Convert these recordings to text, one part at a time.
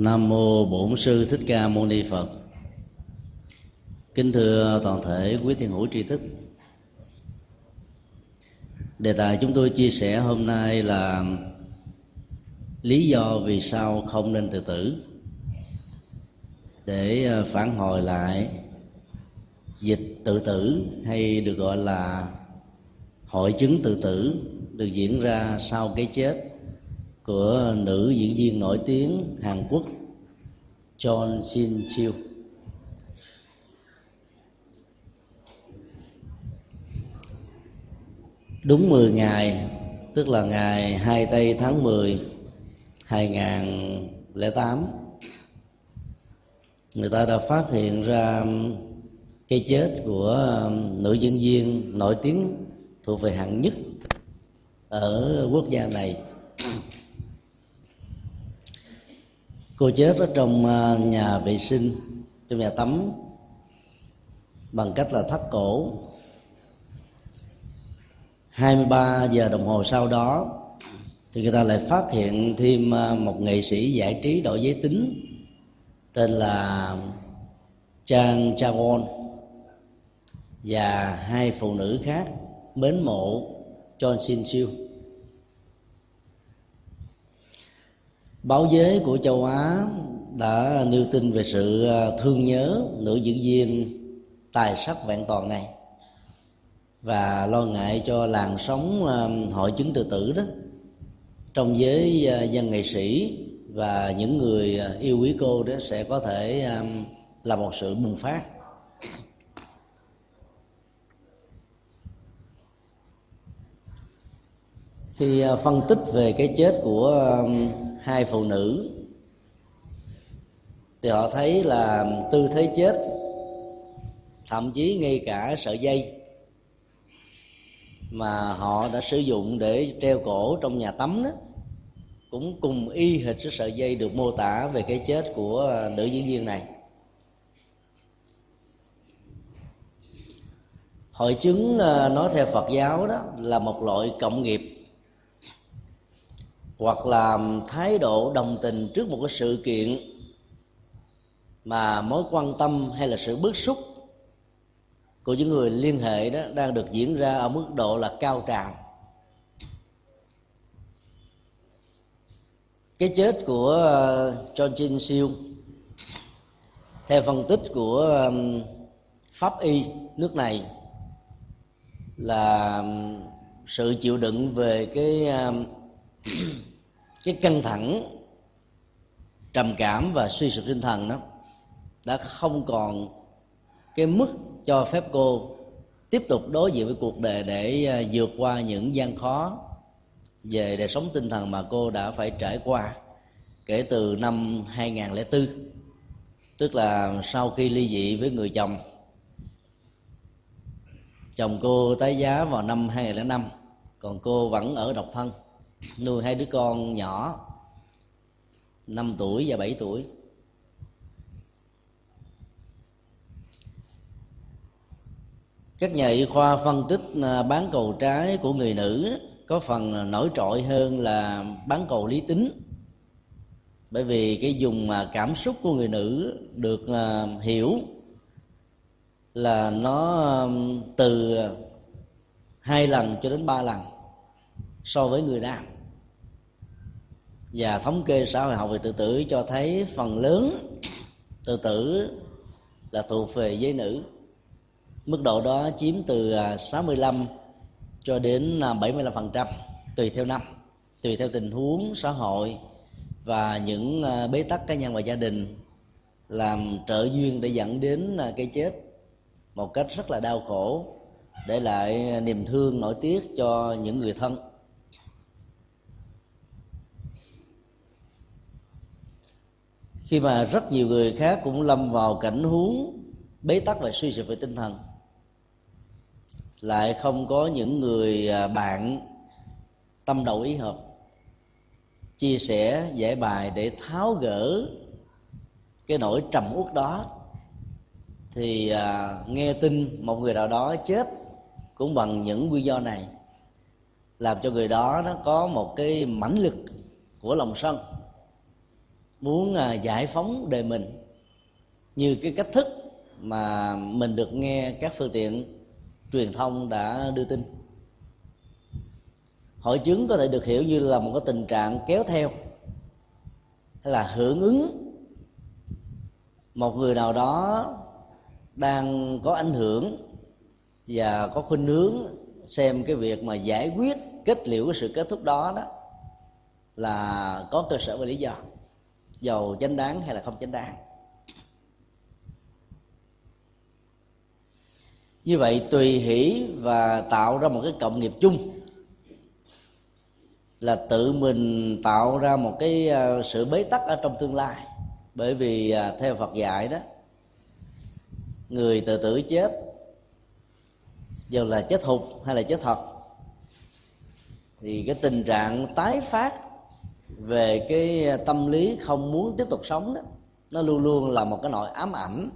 Nam mô Bổn sư Thích Ca Mâu Ni Phật. Kính thưa toàn thể quý thiền hữu tri thức. Đề tài chúng tôi chia sẻ hôm nay là lý do vì sao không nên tự tử để ờ, phản hồi lại dịch tự tử hay được gọi là hội chứng tự tử được diễn ra sau cái chết của nữ diễn viên nổi tiếng Hàn Quốc John Shin Chiu. Đúng 10 ngày, tức là ngày 2 tây tháng 10 2008 người ta đã phát hiện ra cái chết của nữ diễn viên nổi tiếng thuộc về hạng nhất ở quốc gia này cô chết ở trong à, nhà vệ sinh, trong nhà tắm, bằng cách là thắt cổ. 23 giờ đồng hồ sau đó, thì người ta lại phát hiện thêm à, một nghệ sĩ giải trí đổi giới tính, tên là Trang Chagon và hai phụ nữ khác, mến mộ John Shin Siêu. Báo giới của châu Á đã nêu tin về sự à, thương nhớ nữ diễn viên tài sắc vẹn toàn này và lo ngại cho làn sóng à, hội chứng tự tử đó trong giới à, dân nghệ sĩ và những người yêu quý cô đó sẽ có thể là một sự bùng phát. Khi ờ, phân tích về cái chết của hai phụ nữ, thì họ thấy là tư thế chết, thậm chí ngay cả sợi dây mà họ đã sử dụng để treo cổ trong nhà tắm đó, cũng cùng y hệt với sợi dây được mô tả về cái chết của ờ, nữ diễn viên này. Hội chứng ờ, nói theo phật giáo đó là một loại cộng nghiệp hoặc là thái độ đồng tình trước một cái sự kiện mà mối quan tâm hay là sự bức xúc của những người liên hệ đó đang được diễn ra ở mức độ là cao trào. Cái chết của ờ, John Chin Siêu, theo phân tích của pháp y nước này là sự chịu đựng về cái cái căng thẳng, trầm cảm và suy sụp tinh thần đó đã không còn cái mức cho phép cô tiếp tục đối diện với cuộc đời để à, vượt qua những gian khó về đời sống tinh thần mà cô đã phải trải qua kể từ năm 2004 tức là sau khi ly dị với người chồng chồng cô tái giá vào năm 2005 còn cô vẫn ở độc thân nuôi hai đứa con nhỏ 5 tuổi và 7 tuổi. Các nhà y khoa phân tích à, bán cầu trái của người nữ có phần nổi trội hơn là bán cầu lý tính. Bởi vì cái dùng à, cảm xúc của người nữ được à, hiểu là nó từ hai lần cho đến ba lần so với người nam. Và thống kê xã hội học về tự tử cho thấy phần lớn tự tử là thuộc về giới nữ. Mức độ đó chiếm từ à, 65 cho đến à, 75% tùy theo năm, tùy theo tình huống xã hội và những à, bế tắc cá nhân và gia đình làm trợ duyên để dẫn đến cái chết một cách rất là đau khổ để lại niềm thương nổi tiếc cho những người thân. Khi mà rất nhiều người khác cũng lâm vào cảnh huống bế tắc và suy sụp về tinh thần. Lại không có những người à, bạn tâm đầu ý hợp chia sẻ giải bài để tháo gỡ cái nỗi trầm uất đó thì à, nghe tin một người nào đó chết cũng bằng những nguyên do này làm cho người đó nó có một cái mãnh lực của lòng sân muốn à, giải phóng đời mình như cái cách thức mà mình được nghe các phương tiện truyền thông đã đưa tin. Hội chứng có thể được hiểu như là một cái tình trạng kéo theo, hay là hưởng ứng một người nào đó đang có ảnh hưởng và có khuynh hướng xem cái việc mà giải quyết, kết liễu cái sự kết thúc đó đó là có cơ sở và lý do dầu chánh đáng hay là không chánh đáng. Như vậy tùy hỷ và tạo ra một cái cộng nghiệp chung là tự mình tạo ra một cái ờ, sự bế tắc ở trong tương lai. Bởi vì ờ, theo Phật dạy đó, người tự tử chết, dù là chết thục hay là chết thật, thì cái tình trạng tái phát về cái à, tâm lý không muốn tiếp tục sống đó nó luôn luôn là một cái nỗi ám ảnh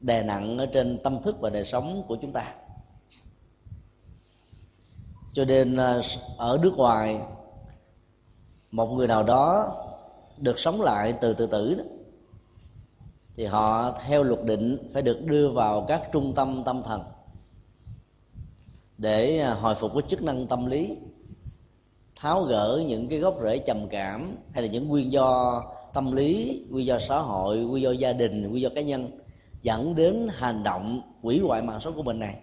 đè nặng ở trên tâm thức và đời sống của chúng ta. Cho nên à, ở nước ngoài một người nào đó được sống lại từ tự tử đó, thì họ theo luật định phải được đưa vào các trung tâm tâm thần để à, hồi phục cái chức năng tâm lý tháo gỡ những cái gốc rễ trầm cảm hay là những nguyên do tâm lý, nguyên do xã hội, nguyên do gia đình, nguyên do cá nhân dẫn đến hành động quỷ hoại mạng sống của mình này.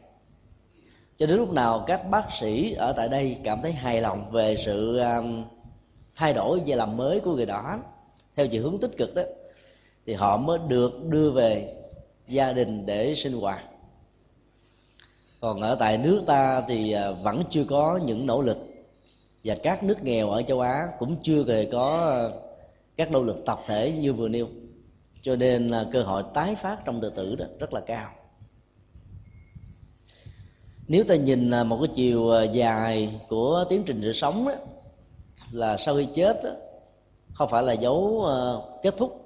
Cho đến lúc nào các bác sĩ ở tại đây cảm thấy hài lòng về sự um, thay đổi về làm mới của người đó, theo chiều hướng tích cực đó, thì họ mới được đưa về gia đình để sinh hoạt. Còn ở tại nước ta thì à, vẫn chưa có những nỗ lực và các nước nghèo ở châu á cũng chưa hề có ờ, các nỗ lực tập thể như vừa nêu. Cho nên là cơ hội tái phát trong tự tử đó rất là cao. Nếu ta nhìn ờ, một cái chiều ờ, dài của tiến trình sự sống đó, là sau khi chết đó, không phải là dấu kết thúc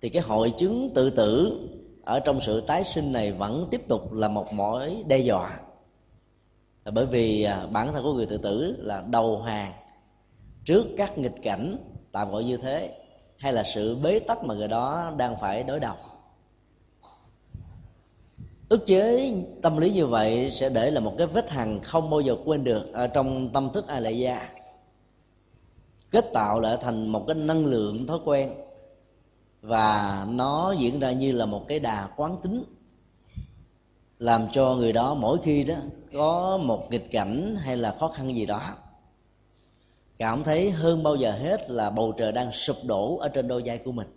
thì cái hội chứng tự tử ở trong sự tái sinh này vẫn tiếp tục là một mối đe dọa bởi vì à, bản thân của người tự tử là đầu hàng trước các nghịch cảnh tạm gọi như thế, hay là sự bế tắc mà người đó đang phải đối đầu. Ức chế tâm lý như vậy sẽ để là một cái vết hằn không bao giờ quên được ở trong tâm thức ai lại gia kết tạo lại thành một cái năng lượng thói quen, và nó diễn ra như là một cái đà quán tính làm cho người đó mỗi khi đó có một nghịch cảnh hay là khó khăn gì đó, cảm thấy hơn bao giờ hết là bầu trời đang sụp đổ ở trên đôi vai của mình.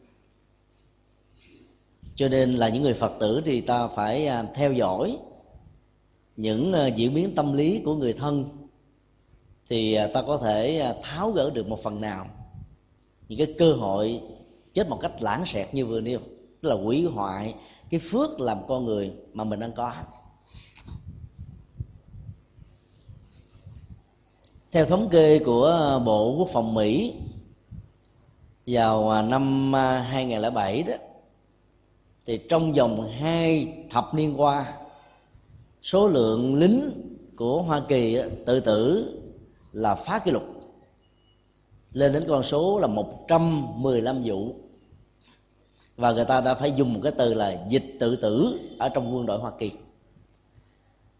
Cho nên là những người phật tử thì ta phải à, theo dõi những à, diễn biến tâm lý của người thân thì à, ta có thể tháo gỡ được một phần nào những cái cơ hội chết một cách lãng xẹt như vừa nêu, tức là hủy hoại cái phước làm con người mà mình đang có. Theo thống kê của bộ quốc phòng mỹ, vào à, năm à, 2007 đó, thì trong vòng hai thập niên qua, số lượng lính của Hoa Kỳ tự tử là phá kỷ lục, lên đến con số là 115 vụ và người ta đã phải dùng một cái từ là dịch tự tử ở trong quân đội Hoa Kỳ.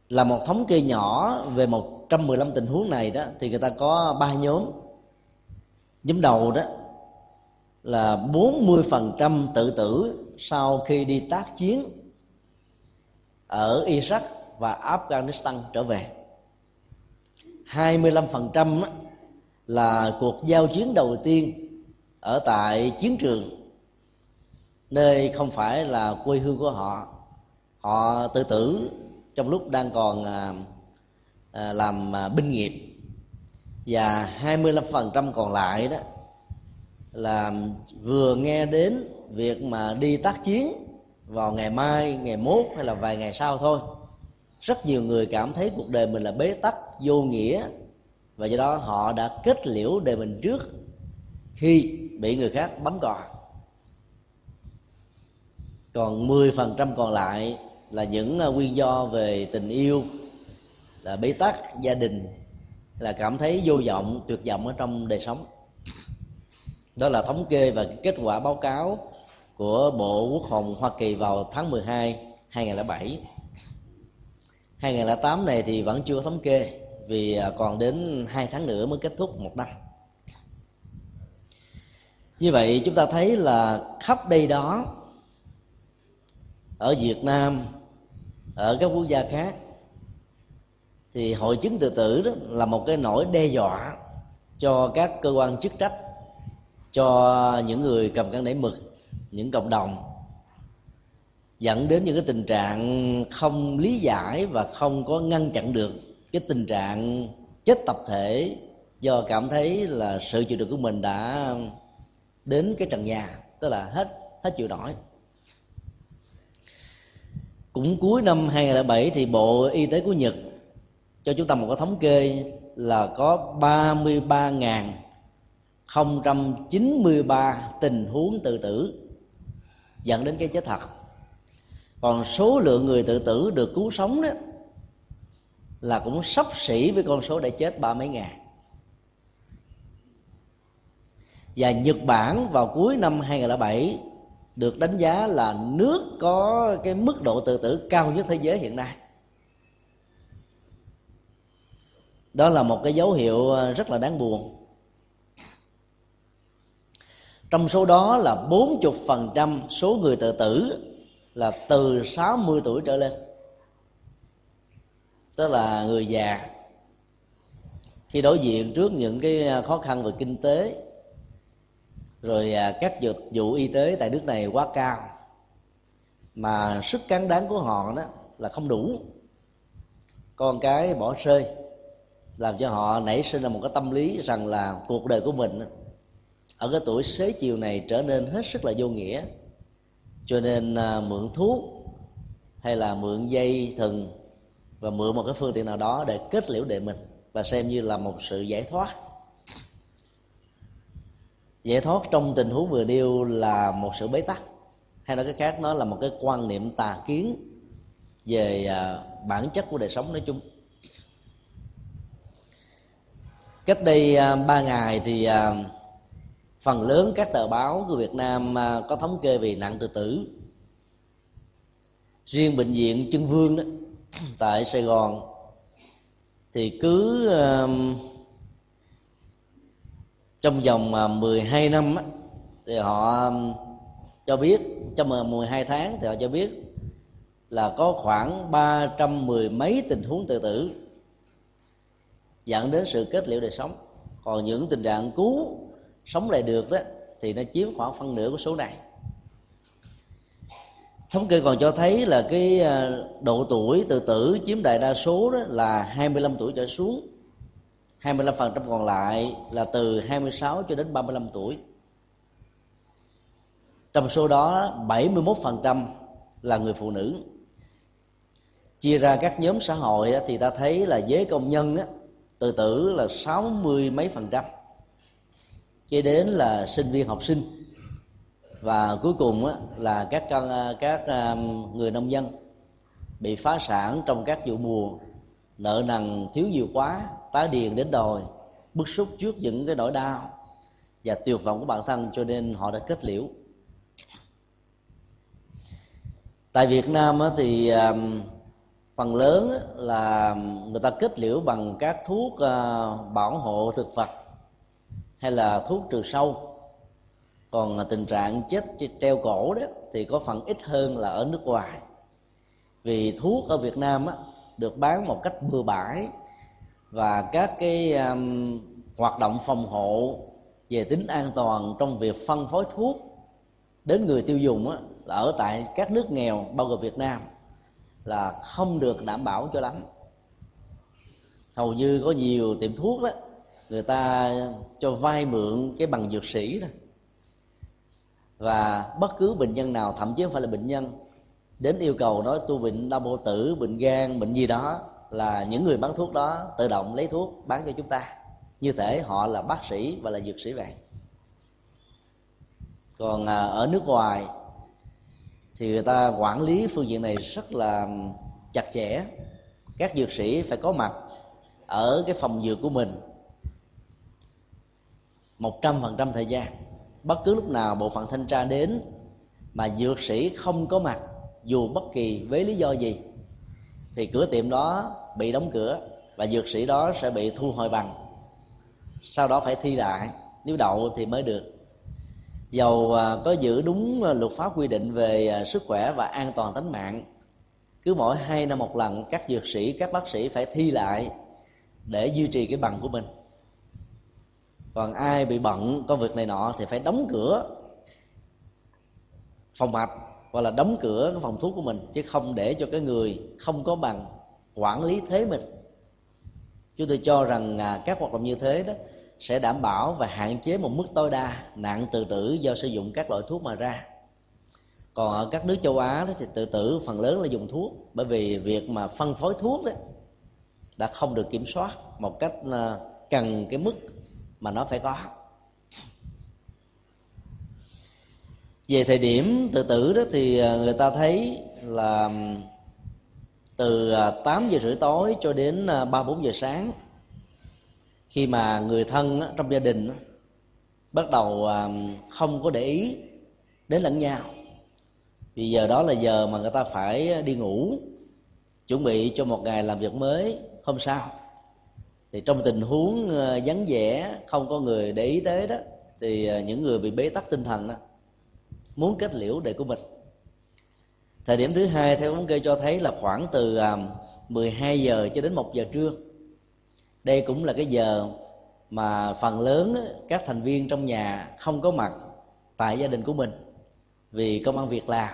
Là một thống kê nhỏ về 115 tình huống này đó, thì người ta có ba nhóm. Nhóm đầu đó là 40% tự tử sau khi đi tác chiến ở Iraq và Afghanistan trở về. 25% là cuộc giao chiến đầu tiên ở tại chiến trường nơi không phải là quê hương của họ. Họ tự tử trong lúc đang còn à, à, làm à, binh nghiệp. Và 25% còn lại đó là vừa nghe đến việc mà đi tác chiến vào ngày mai, ngày mốt hay là vài ngày sau thôi. Rất nhiều người cảm thấy cuộc đời mình là bế tắc, vô nghĩa. Và do đó họ đã kết liễu đời mình trước khi bị người khác bấm còi còn 10% còn lại là những à, nguyên do về tình yêu, là bế tắc, gia đình, là cảm thấy vô vọng, tuyệt vọng ở trong đời sống. Đó là thống kê và kết quả báo cáo của Bộ Quốc phòng Hoa Kỳ vào tháng 12 2007 2008 này thì vẫn chưa thống kê vì à, còn đến hai tháng nữa mới kết thúc một năm. Như vậy chúng ta thấy là khắp đây đó ở Việt Nam, ở các quốc gia khác, thì hội chứng tự tử đó là một cái nỗi đe dọa cho các cơ quan chức trách, cho những người cầm cân nảy mực, những cộng đồng, dẫn đến những cái tình trạng không lý giải và không có ngăn chặn được cái tình trạng chết tập thể do cảm thấy là sự chịu đựng của mình đã đến cái trần nhà, tức là hết hết chịu nổi cũng cuối năm 2007 thì Bộ Y tế của Nhật cho chúng ta một cái thống kê là có 33.093 tình huống tự tử dẫn đến cái chết thật. Còn số lượng người tự tử được cứu sống đó là cũng sắp xỉ với con số đã chết ba mấy ngàn. Và Nhật Bản vào cuối năm 2007 được đánh giá là nước có cái mức độ tự tử cao nhất thế giới hiện nay. Đó là một cái dấu hiệu ờ, rất là đáng buồn. Trong số đó là 40% số người tự tử là từ 60 tuổi trở lên. Tức là người già. Khi đối diện trước những cái ờ, khó khăn về kinh tế rồi à, các dịch vụ y tế tại nước này quá cao. Mà sức cán đáng của họ đó là không đủ. Con cái bỏ rơi, làm cho họ nảy sinh ra một cái tâm lý rằng là cuộc đời của mình ở cái tuổi xế chiều này trở nên hết sức là vô nghĩa. Cho nên à, mượn thuốc hay là mượn dây thừng và mượn một cái phương tiện nào đó để kết liễu đệ mình và xem như là một sự giải thoát giải thoát trong tình huống vừa nêu là một sự bế tắc, hay nói cái khác nó là một cái quan niệm tà kiến về à, bản chất của đời sống nói chung. Cách đây à, ba ngày thì à, phần lớn các tờ báo của Việt Nam có thống kê về nạn tự tử. Riêng bệnh viện Trưng Vương đó, tại Sài Gòn, thì cứ trong vòng à, 12 năm á, thì họ cho biết trong à, 12 tháng thì họ cho biết là có khoảng ba trăm mười mấy tình huống tự tử dẫn đến sự kết liễu đời sống. Còn những tình trạng cứu sống lại được đó thì nó chiếm khoảng phân nửa của số này. Thống kê còn cho thấy là cái à, độ tuổi tự tử chiếm đại đa số đó là 25 tuổi trở xuống. 25% còn lại là từ 26 cho đến 35 tuổi. Trong số đó 71% là người phụ nữ. Chia ra các nhóm xã hội thì ta thấy là giới công nhân tự tử là sáu mươi mấy phần trăm. Cho đến là sinh viên học sinh. Và cuối cùng là các à, các à, người nông dân bị phá sản trong các vụ mùa, nợ nần, thiếu nhiều quá tái điền đến đòi bức xúc trước những cái nỗi đau và tuyệt vọng của bản thân cho nên họ đã kết liễu. Tại Việt Nam thì phần lớn là người ta kết liễu bằng các thuốc ờ, bảo hộ thực vật hay là thuốc trừ sâu. Còn à, tình trạng chết treo cổ đó thì có phần ít hơn là ở nước ngoài. Vì thuốc ở Việt Nam á, được bán một cách bừa bãi và các cái um, hoạt động phòng hộ về tính an toàn trong việc phân phối thuốc đến người tiêu dùng á, là ở tại các nước nghèo bao gồm Việt Nam là không được đảm bảo cho lắm. Hầu như có nhiều tiệm thuốc đó người ta cho vay mượn cái bằng dược sĩ thôi và bất cứ bệnh nhân nào thậm chí không phải là bệnh nhân đến yêu cầu nói tôi bệnh đau bao tử bệnh gan bệnh gì đó là những người bán thuốc đó tự động lấy thuốc bán cho chúng ta. Như thể họ là bác sĩ và là dược sĩ vậy còn à, ở nước ngoài thì người ta quản lý phương diện này rất là chặt chẽ. Các dược sĩ phải có mặt ở cái phòng dược của mình một trăm phần trăm thời gian. Bất cứ lúc nào bộ phận thanh tra đến mà dược sĩ không có mặt, dù bất kỳ với lý do gì, thì cửa tiệm đó bị đóng cửa và dược sĩ đó sẽ bị thu hồi bằng. Sau đó phải thi lại. Nếu đậu thì mới được. Dầu à, có giữ đúng à, luật pháp quy định về à, sức khỏe và an toàn tính mạng, cứ mỗi hai năm một lần, các dược sĩ, các bác sĩ phải thi lại để duy trì cái bằng của mình. Còn ai bị bận công việc này nọ thì phải đóng cửa phòng mạch hoặc là đóng cửa cái phòng thuốc của mình, chứ không để cho cái người không có bằng quản lý thế mình. Chúng tôi cho rằng à, các hoạt động như thế đó sẽ đảm bảo và hạn chế một mức tối đa nạn tự tử do sử dụng các loại thuốc mà ra. Còn ở các nước châu á đó thì tự tử phần lớn là dùng thuốc, bởi vì việc mà phân phối thuốc đó đã không được kiểm soát một cách à, cần cái mức mà nó phải có. Về thời điểm tự tử đó thì à, người ta thấy là từ à, 8 giờ rưỡi tối cho đến à, 3 4 giờ sáng, khi mà người thân trong gia đình bắt đầu à, không có để ý đến lẫn nhau. Vì giờ đó là giờ mà người ta phải đi ngủ, chuẩn bị cho một ngày làm việc mới hôm sau. Thì trong tình huống vắng vẻ, không có người để ý tới đó, thì những người bị bế tắc tinh thần đó muốn kết liễu đề của mình thời điểm thứ hai, theo thống kê cho thấy là khoảng từ à, 12 giờ cho đến 1 giờ trưa. Đây cũng là cái giờ mà phần lớn các thành viên trong nhà không có mặt tại gia đình của mình vì công ăn việc làm.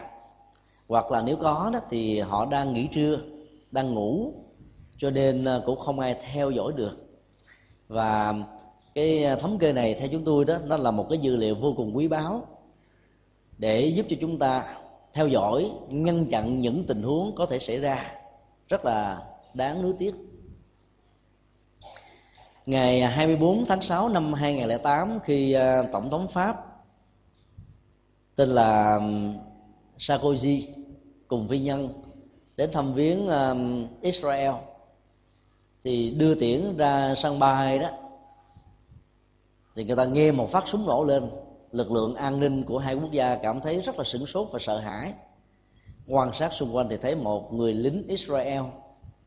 Hoặc là nếu có đó thì họ đang nghỉ trưa, đang ngủ, cho nên à, cũng không ai theo dõi được. Và cái à, thống kê này theo chúng tôi đó, nó là một cái dữ liệu vô cùng quý báu để giúp cho chúng ta theo dõi, ngăn chặn những tình huống có thể xảy ra. Rất là đáng nuối tiếc. Ngày 24 tháng 6 năm 2008 khi ờ, tổng thống Pháp tên là Sarkozy cùng phi nhân đến thăm viếng Israel, thì đưa tiễn ra sân bay đó, thì người ta nghe một phát súng nổ lên lực lượng an ninh của hai quốc gia cảm thấy rất là sửng sốt và sợ hãi. Quan sát xung quanh thì thấy một người lính Israel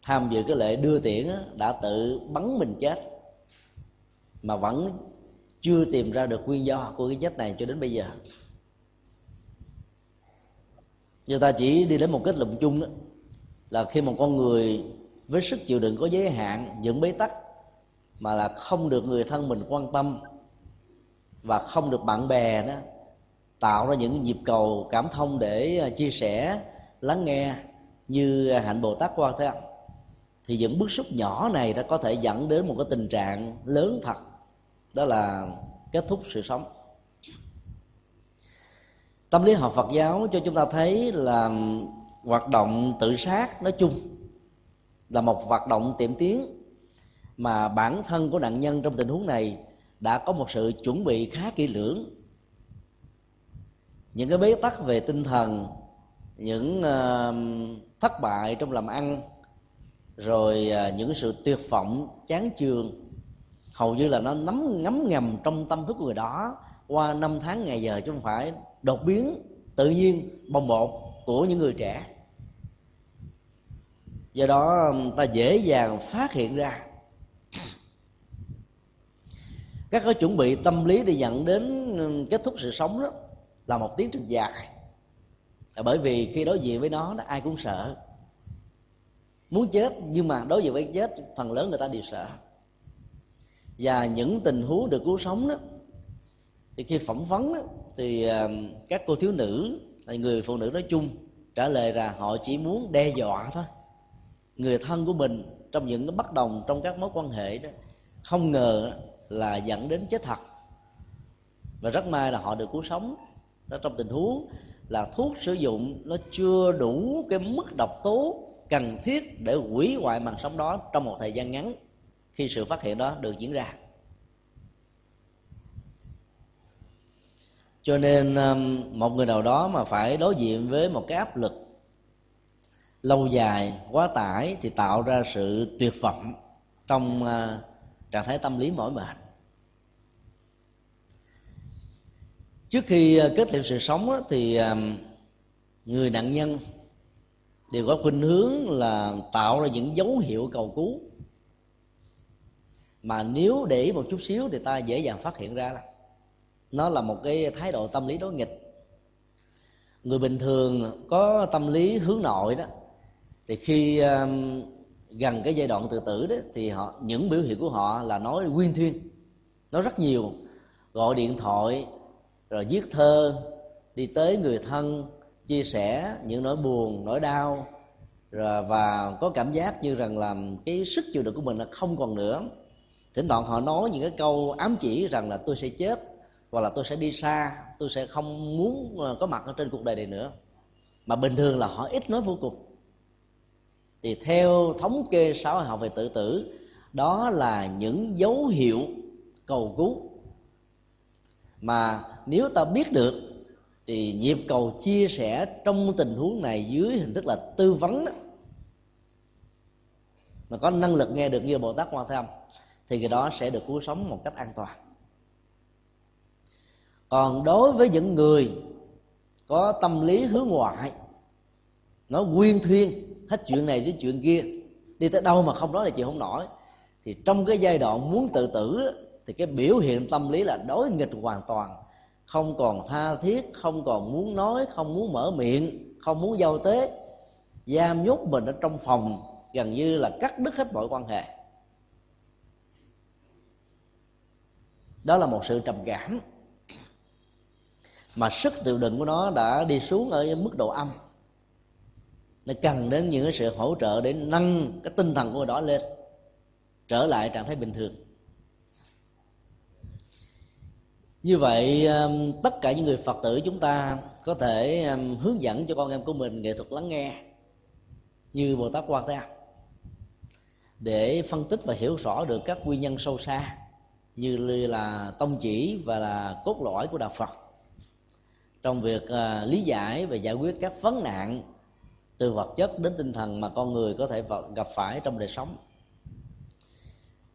tham dự cái lễ đưa tiễn đã tự bắn mình chết. Mà vẫn chưa tìm ra được nguyên do của cái chết này cho đến bây giờ. Người ta chỉ đi đến một kết luận chung đó là khi một con người với sức chịu đựng có giới hạn, những bế tắc, mà là không được người thân mình quan tâm và không được bạn bè đó tạo ra những nhịp cầu cảm thông để à, chia sẻ, lắng nghe như hạnh bồ tát quan thế âm. Thì những bức xúc nhỏ này đã có thể dẫn đến một cái tình trạng lớn thật, đó là kết thúc sự sống. Tâm lý học phật giáo cho chúng ta thấy là hoạt động tự sát nói chung là một hoạt động tiệm tiến mà bản thân của nạn nhân trong tình huống này đã có một sự chuẩn bị khá kỹ lưỡng. Những cái bế tắc về tinh thần những uh, thất bại trong làm ăn rồi uh, những sự tuyệt vọng chán chường hầu như là nó nắm ngấm ngầm trong tâm thức của người đó. Qua năm tháng ngày giờ chứ không phải đột biến tự nhiên bồng bột của những người trẻ. Do đó ta dễ dàng phát hiện ra các cái chuẩn bị tâm lý để dẫn đến ừ, kết thúc sự sống đó là một tiến trình dài. Bởi vì khi đối diện với nó ai cũng sợ. Muốn chết nhưng mà đối diện với chết phần lớn người ta đều sợ. Và những tình huống được cứu sống đó thì khi phỏng vấn đó, thì ờ, các cô thiếu nữ là người phụ nữ nói chung trả lời là họ chỉ muốn đe dọa thôi. Người thân của mình trong những cái bất đồng trong các mối quan hệ đó không ngờ là dẫn đến chết thật. Và rất may là họ được cứu sống. Đó, trong tình huống là thuốc sử dụng nó chưa đủ cái mức độc tố cần thiết để hủy hoại mạng sống đó trong một thời gian ngắn. Khi sự phát hiện đó được diễn ra. Cho nên um, một người nào đó mà phải đối diện với một cái áp lực lâu dài, quá tải thì tạo ra sự tuyệt vọng trong uh, trạng thái tâm lý mỏi mệt. Trước khi ờ, kết liễu sự sống thì người nạn nhân đều có khuynh hướng là tạo ra những dấu hiệu cầu cứu. Mà nếu để ý một chút xíu thì ta dễ dàng phát hiện ra là nó là một cái thái độ tâm lý đối nghịch. Người bình thường có tâm lý hướng nội đó thì khi um, gần cái giai đoạn tự tử đó thì họ những biểu hiện của họ là nói quyên thuyên. Nói rất nhiều gọi điện thoại rồi viết thơ, đi tới người thân, chia sẻ những nỗi buồn, nỗi đau. Rồi và có cảm giác như rằng là cái sức chịu đựng của mình là không còn nữa. Thỉnh thoảng họ nói những cái câu ám chỉ rằng là tôi sẽ chết, hoặc là tôi sẽ đi xa, tôi sẽ không muốn ờ, có mặt ở trên cuộc đời này nữa. Mà bình thường là họ ít nói vô cùng. Thì theo thống kê xã hội học về tự tử, đó là những dấu hiệu cầu cứu mà nếu ta biết được, thì nhịp cầu chia sẻ trong tình huống này dưới hình thức là tư vấn đó. Mà có năng lực nghe được như bồ tát quan thế âm, thì cái đó sẽ được cứu sống một cách an toàn. Còn đối với những người có tâm lý hướng ngoại, nó quyên thuyên hết chuyện này với chuyện kia, đi tới đâu mà không nói là chịu không nổi, thì trong cái giai đoạn muốn tự tử thì cái biểu hiện tâm lý là đối nghịch hoàn toàn. Không còn tha thiết, không còn muốn nói, không muốn mở miệng, không muốn giao tế. Giam nhốt mình ở trong phòng, gần như là cắt đứt hết mọi quan hệ. Đó là một sự trầm cảm. Mà sức chịu đựng của nó đã đi xuống ở mức độ âm. Nó cần đến những sự hỗ trợ để nâng cái tinh thần của nó lên, trở lại trạng thái bình thường. Như vậy um, tất cả những người phật tử chúng ta có thể um, hướng dẫn cho con em của mình nghệ thuật lắng nghe như bồ tát quan thế âm để phân tích và hiểu rõ được các nguyên nhân sâu xa như là tông chỉ và là cốt lõi của đạo phật trong việc uh, lý giải và giải quyết các vấn nạn từ vật chất đến tinh thần mà con người có thể gặp phải trong đời sống.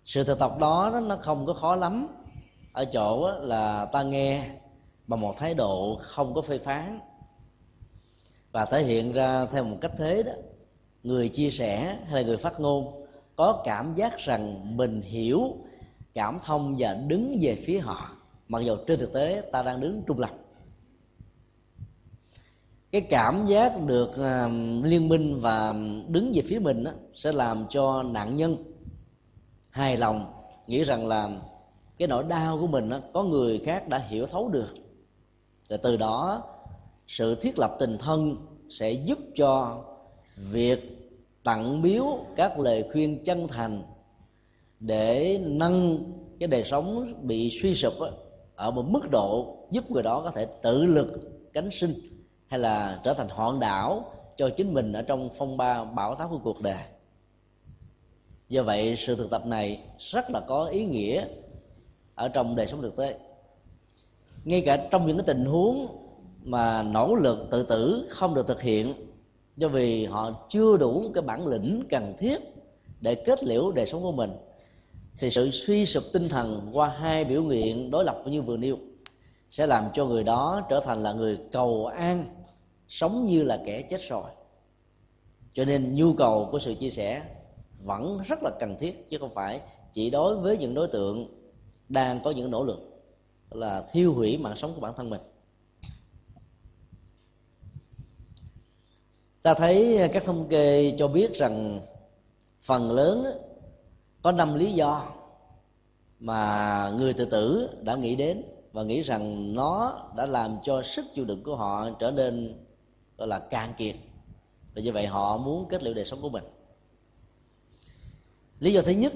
Sự thực tập đó nó không có khó lắm ở chỗ là ta nghe bằng một thái độ không có phê phán. Và thể hiện ra theo một cách thế đó người chia sẻ hay là người phát ngôn có cảm giác rằng mình hiểu cảm thông và đứng về phía họ. Mặc dù trên thực tế ta đang đứng trung lập. Cái cảm giác được à, liên minh và đứng về phía mình đó, sẽ làm cho nạn nhân hài lòng nghĩ rằng là cái nỗi đau của mình đó, có người khác đã hiểu thấu được. Và từ đó sự thiết lập tình thân sẽ giúp cho việc tặng biếu các lời khuyên chân thành để nâng cái đời sống bị suy sụp đó, ở một mức độ giúp người đó có thể tự lực cánh sinh hay là trở thành hòn đảo cho chính mình ở trong phong ba bão táp của cuộc đời. Do vậy sự thực tập này rất là có ý nghĩa ở trong đời sống thực tế. Ngay cả trong những cái tình huống mà nỗ lực tự tử không được thực hiện, do vì họ chưa đủ cái bản lĩnh cần thiết để kết liễu đời sống của mình, thì sự suy sụp tinh thần qua hai biểu hiện đối lập như vừa nêu sẽ làm cho người đó trở thành là người cầu an, sống như là kẻ chết rồi. Cho nên nhu cầu của sự chia sẻ vẫn rất là cần thiết, chứ không phải chỉ đối với những đối tượng đang có những nỗ lực là thiêu hủy mạng sống của bản thân mình. Ta thấy các thống kê cho biết rằng phần lớn có năm lý do mà người tự tử đã nghĩ đến và nghĩ rằng nó đã làm cho sức chịu đựng của họ trở nên, gọi là, cạn kiệt. Và như vậy họ muốn kết liễu đời sống của mình. Lý do thứ nhất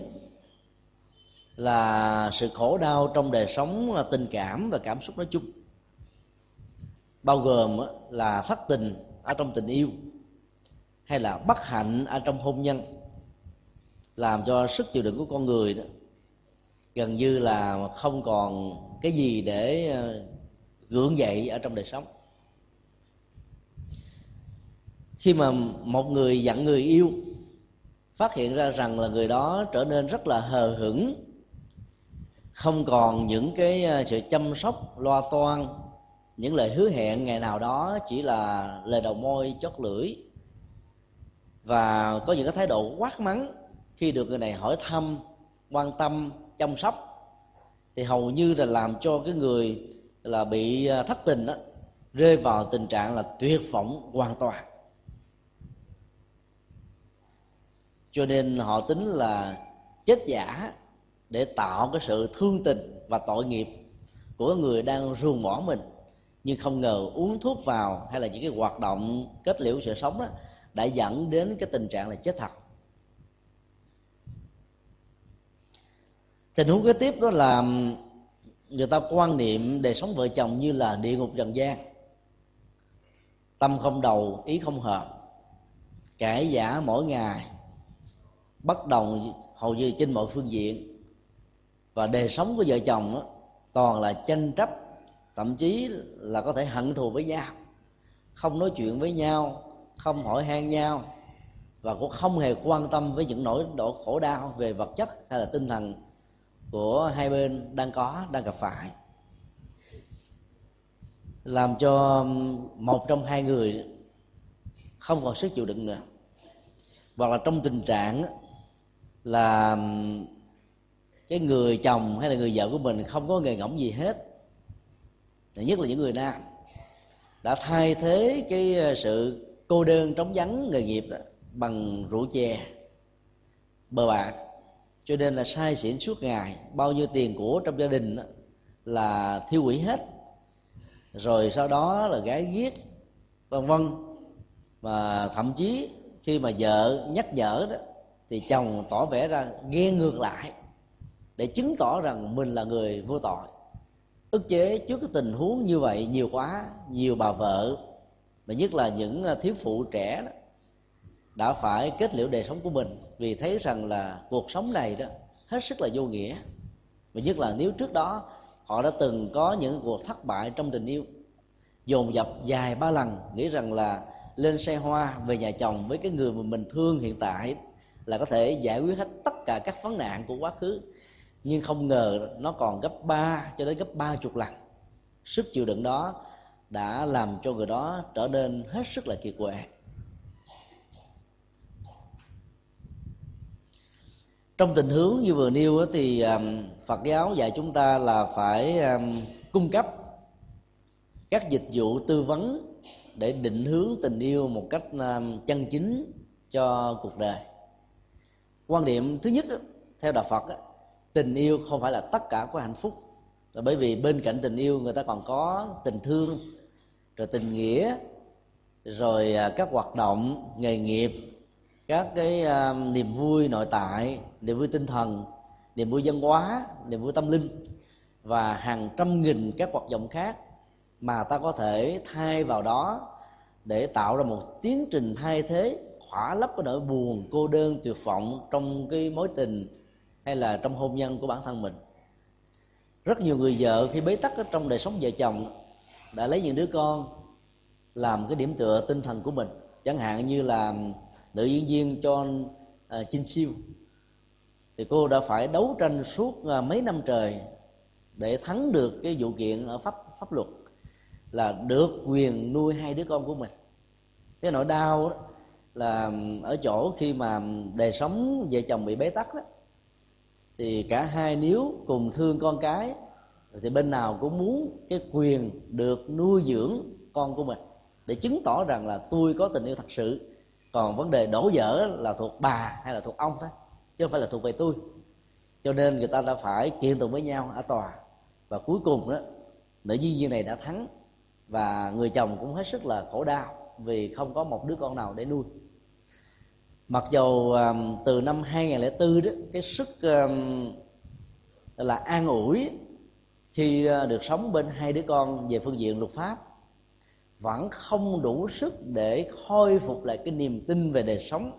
là sự khổ đau trong đời sống, là tình cảm và cảm xúc nói chung. Bao gồm là thất tình ở trong tình yêu, hay là bất hạnh ở trong hôn nhân, làm cho sức chịu đựng của con người đó gần như là không còn cái gì để ờ, gượng dậy ở trong đời sống. Khi mà một người dặn người yêu, phát hiện ra rằng là người đó trở nên rất là hờ hững không còn những cái ờ, sự chăm sóc, loa toan, những lời hứa hẹn ngày nào đó chỉ là lời đầu môi, chót lưỡi. Và có những cái thái độ quát mắng khi được người này hỏi thăm, quan tâm, chăm sóc, thì hầu như là làm cho cái người là bị ờ, thất tình đó rơi vào tình trạng là tuyệt vọng hoàn toàn. Cho nên họ tính là chết giả để tạo cái sự thương tình và tội nghiệp của người đang ruồng bỏ mình. Nhưng không ngờ uống thuốc vào hay là những cái hoạt động kết liễu sự sống đó đã dẫn đến cái tình trạng là chết thật. Tình huống kế tiếp đó là người ta quan niệm đời sống vợ chồng như là địa ngục trần gian. Tâm không đầu, ý không hợp. Cãi giả mỗi ngày bất đồng hầu như trên mọi phương diện và đời sống của vợ chồng đó, toàn là tranh chấp thậm chí là có thể hận thù với nhau. Không nói chuyện với nhau không hỏi han nhau và cũng không hề quan tâm với những nỗi đổ khổ đau về vật chất hay là tinh thần của hai bên đang có đang gặp phải. Làm cho một trong hai người không còn sức chịu đựng nữa. Hoặc là trong tình trạng là cái người chồng hay là người vợ của mình không có nghề ngỗng gì hết. Nhất là những người nam. Đã thay thế cái ờ, sự cô đơn trống vắng nghề nghiệp đó, bằng rượu chè bờ bạc cho nên là sai xỉn suốt ngày. Bao nhiêu tiền của trong gia đình đó, là thiêu hủy hết. Rồi sau đó là gái giết vân vân. Và thậm chí khi mà vợ nhắc nhở đó thì chồng tỏ vẻ ra ghen ngược lại để chứng tỏ rằng mình là người vô tội. Ức chế trước cái tình huống như vậy nhiều quá nhiều bà vợ và nhất là những à, thiếu phụ trẻ đó, đã phải kết liễu đời sống của mình. Vì thấy rằng là cuộc sống này đó hết sức là vô nghĩa. Và nhất là nếu trước đó họ đã từng có những cuộc thất bại trong tình yêu dồn dập dài ba lần nghĩ rằng là lên xe hoa về nhà chồng với cái người mà mình thương hiện tại là có thể giải quyết hết tất cả các vấn nạn của quá khứ nhưng không ngờ nó còn gấp ba, cho đến gấp ba chục lần. Sức chịu đựng đó đã làm cho người đó trở nên hết sức là kiệt quệ. Trong tình huống như vừa nêu thì Phật giáo dạy chúng ta là phải cung cấp các dịch vụ tư vấn để định hướng tình yêu một cách chân chính cho cuộc đời. Quan điểm thứ nhất theo đạo Phật tình yêu không phải là tất cả của hạnh phúc. Bởi vì bên cạnh tình yêu người ta còn có tình thương rồi tình nghĩa rồi à, các hoạt động nghề nghiệp các cái uh, niềm vui nội tại niềm vui tinh thần niềm vui văn hóa niềm vui tâm linh và hàng trăm nghìn các hoạt động khác mà ta có thể thay vào đó để tạo ra một tiến trình thay thế khỏa lấp cái nỗi buồn cô đơn tuyệt vọng trong cái mối tình hay là trong hôn nhân của bản thân mình. Rất nhiều người vợ khi bế tắc ở trong đời sống vợ chồng đã lấy những đứa con làm cái điểm tựa tinh thần của mình. Chẳng hạn như là nữ diễn viên cho chinh à, Chin Siêu. Thì cô đã phải đấu tranh suốt à, mấy năm trời để thắng được cái vụ kiện ở pháp pháp luật là được quyền nuôi hai đứa con của mình. Cái nỗi đau đó là ở chỗ khi mà đời sống vợ chồng bị bế tắc đó thì cả hai nếu cùng thương con cái, thì bên nào cũng muốn cái quyền được nuôi dưỡng con của mình. Để chứng tỏ rằng là tôi có tình yêu thật sự. Còn vấn đề đổ vỡ là thuộc bà hay là thuộc ông thôi, chứ không phải là thuộc về tôi. Cho nên người ta đã phải kiện tụng với nhau ở tòa. Và cuối cùng đó nữ diễn viên này đã thắng. Và người chồng cũng hết sức là khổ đau vì không có một đứa con nào để nuôi mặc dù um, từ năm 2004 đó cái sức um, là an ủi khi uh, được sống bên hai đứa con về phương diện luật pháp vẫn không đủ sức để khôi phục lại cái niềm tin về đời sống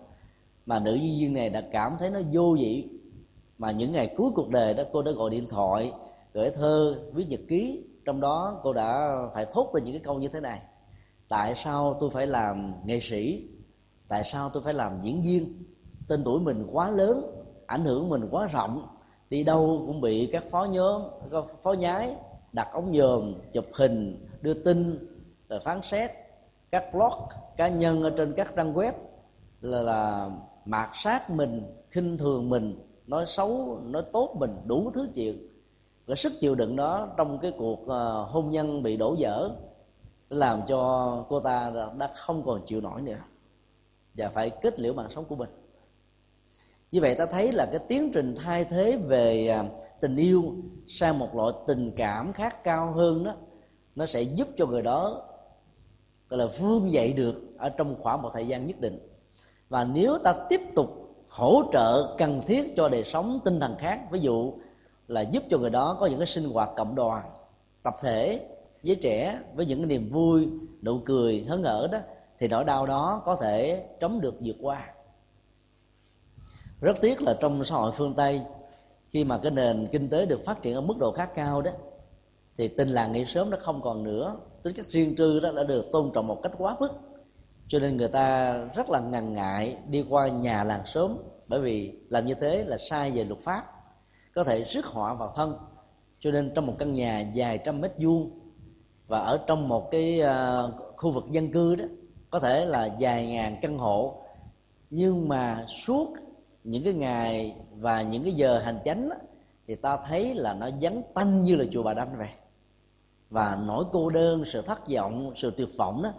mà nữ diễn viên này đã cảm thấy nó vô vị. Mà những ngày cuối cuộc đời đó cô đã gọi điện thoại gửi thơ viết nhật ký trong đó cô đã phải thốt ra những cái câu như thế này. Tại sao tôi phải làm nghệ sĩ tại sao tôi phải làm diễn viên? Tên tuổi mình quá lớn ảnh hưởng mình quá rộng. Đi đâu cũng bị các phó nhóm phó nhái đặt ống nhòm chụp hình đưa tin rồi phán xét. Các blog cá nhân ở trên các trang web là, là mạt sát mình khinh thường mình nói xấu nói tốt mình đủ thứ chuyện. Cái sức chịu đựng đó trong cái cuộc ờ, hôn nhân bị đổ vỡ làm cho cô ta đã không còn chịu nổi nữa và phải kết liễu mạng sống của mình. Như vậy ta thấy là cái tiến trình thay thế về à, tình yêu sang một loại tình cảm khác cao hơn đó, nó sẽ giúp cho người đó, gọi là, vươn dậy được ở trong khoảng một thời gian nhất định. Và nếu ta tiếp tục hỗ trợ cần thiết cho đời sống tinh thần khác, ví dụ là giúp cho người đó có những cái sinh hoạt cộng đoàn, tập thể với trẻ với những cái niềm vui, nụ cười, hớn hở đó thì nỗi đau đó có thể chống được vượt qua. Rất tiếc là trong xã hội phương tây, khi mà cái nền kinh tế được phát triển ở mức độ khá cao đó, thì tình làng nghỉ sớm nó không còn nữa. Tính cách riêng tư đó đã được tôn trọng một cách quá mức. Cho nên người ta rất là ngần ngại đi qua nhà làng sớm, bởi vì làm như thế là sai về luật pháp, có thể rước họa vào thân. Cho nên trong một căn nhà dài trăm mét vuông và ở trong một cái ờ, khu vực dân cư đó có thể là vài ngàn căn hộ. Nhưng mà suốt những cái ngày và những cái giờ hành chánh đó, thì ta thấy là nó vắng tanh như là chùa bà đanh vậy. Và nỗi cô đơn sự thất vọng sự tuyệt vọng đó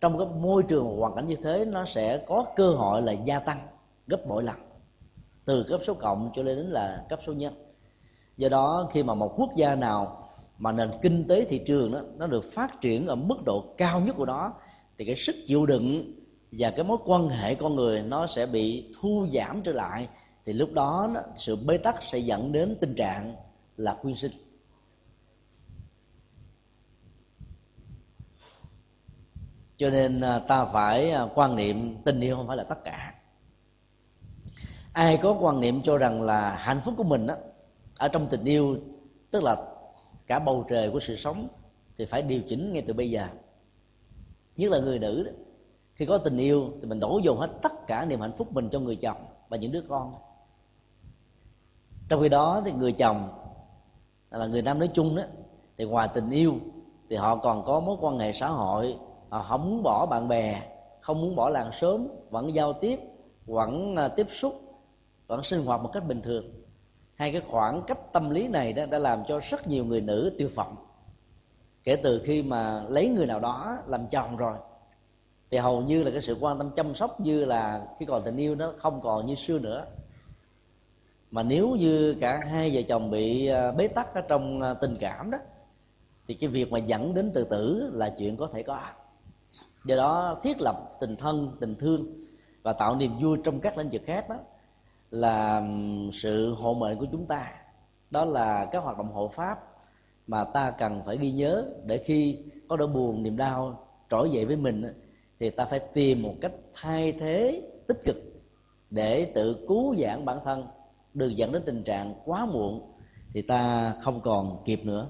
trong cái môi trường hoàn cảnh như thế nó sẽ có cơ hội là gia tăng gấp bội lần. Từ cấp số cộng cho lên đến là cấp số nhân. Do đó khi mà một quốc gia nào mà nền kinh tế thị trường đó nó được phát triển ở mức độ cao nhất của nó thì cái sức chịu đựng và cái mối quan hệ con người nó sẽ bị thu giảm trở lại. Thì lúc đó, sự bế tắc sẽ dẫn đến tình trạng là quyên sinh. Cho nên à, ta phải à, quan niệm tình yêu không phải là tất cả. Ai có quan niệm cho rằng là hạnh phúc của mình đó, ở trong tình yêu tức là cả bầu trời của sự sống thì phải điều chỉnh ngay từ bây giờ nhất là người nữ đó. Khi có tình yêu thì mình đổ dồn hết tất cả niềm hạnh phúc mình cho người chồng và những đứa con. Trong khi đó thì người chồng là người nam nói chung đó, thì ngoài tình yêu thì họ còn có mối quan hệ xã hội, họ không muốn bỏ bạn bè, không muốn bỏ làng sớm, vẫn giao tiếp, vẫn à, tiếp xúc, vẫn sinh hoạt một cách bình thường. Hai cái khoảng cách tâm lý này đó đã làm cho rất nhiều người nữ tiêu vọng kể từ khi mà lấy người nào đó làm chồng rồi, thì hầu như là cái sự quan tâm chăm sóc như là khi còn tình yêu nó không còn như xưa nữa. Mà nếu như cả hai vợ chồng bị à, bế tắc ở trong à, tình cảm đó, thì cái việc mà dẫn đến tự tử là chuyện có thể có. Do đó thiết lập tình thân, tình thương và tạo niềm vui trong các lĩnh vực khác đó là sự hộ mệnh của chúng ta. Đó là các hoạt động hộ pháp mà ta cần phải ghi nhớ để khi có nỗi buồn, niềm đau trỗi dậy với mình thì ta phải tìm một cách thay thế, tích cực để tự cứu giãn bản thân. Đừng dẫn đến tình trạng quá muộn thì ta không còn kịp nữa.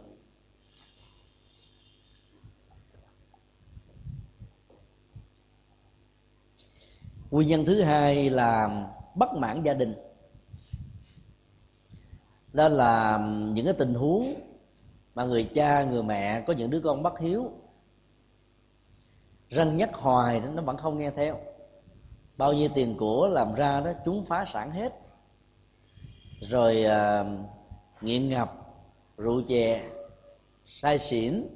Nguyên nhân thứ hai là bất mãn gia đình. Đó là những cái tình huống mà người cha người mẹ có những đứa con bất hiếu. Răng nhắc hoài nó vẫn không nghe theo. Bao nhiêu tiền của làm ra đó chúng phá sản hết. Rồi à, nghiện ngập rượu chè sai xỉn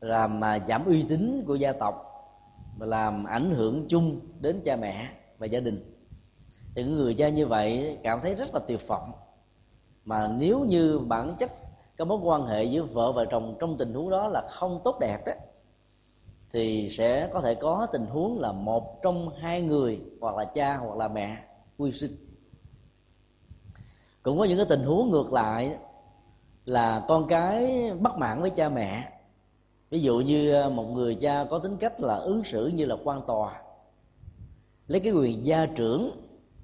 làm mà giảm uy tín của gia tộc và làm ảnh hưởng chung đến cha mẹ và gia đình. Thì những người cha như vậy cảm thấy rất là tuyệt vọng. Mà nếu như bản chất cái mối quan hệ giữa vợ và chồng trong tình huống đó là không tốt đẹp đó, thì sẽ có thể có tình huống là một trong hai người, hoặc là cha hoặc là mẹ, quy sinh. Cũng có những cái tình huống ngược lại là con cái bất mãn với cha mẹ. Ví dụ như ờ, một người cha có tính cách là ứng xử như là quan tòa, lấy cái quyền gia trưởng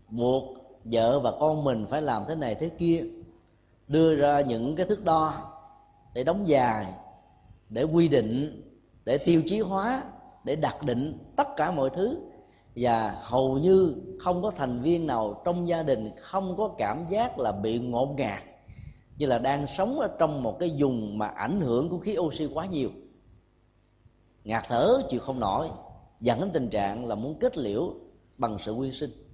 buộc vợ và con mình phải làm thế này thế kia đưa ra những cái thước đo để đóng dài, để quy định, để tiêu chí hóa, để đặt định tất cả mọi thứ. Và hầu như không có thành viên nào trong gia đình không có cảm giác là bị ngột ngạt, như là đang sống ở trong một cái vùng mà ảnh hưởng của khí oxy quá nhiều. Ngạt thở chịu không nổi, dẫn đến tình trạng là muốn kết liễu bằng sự quyên sinh.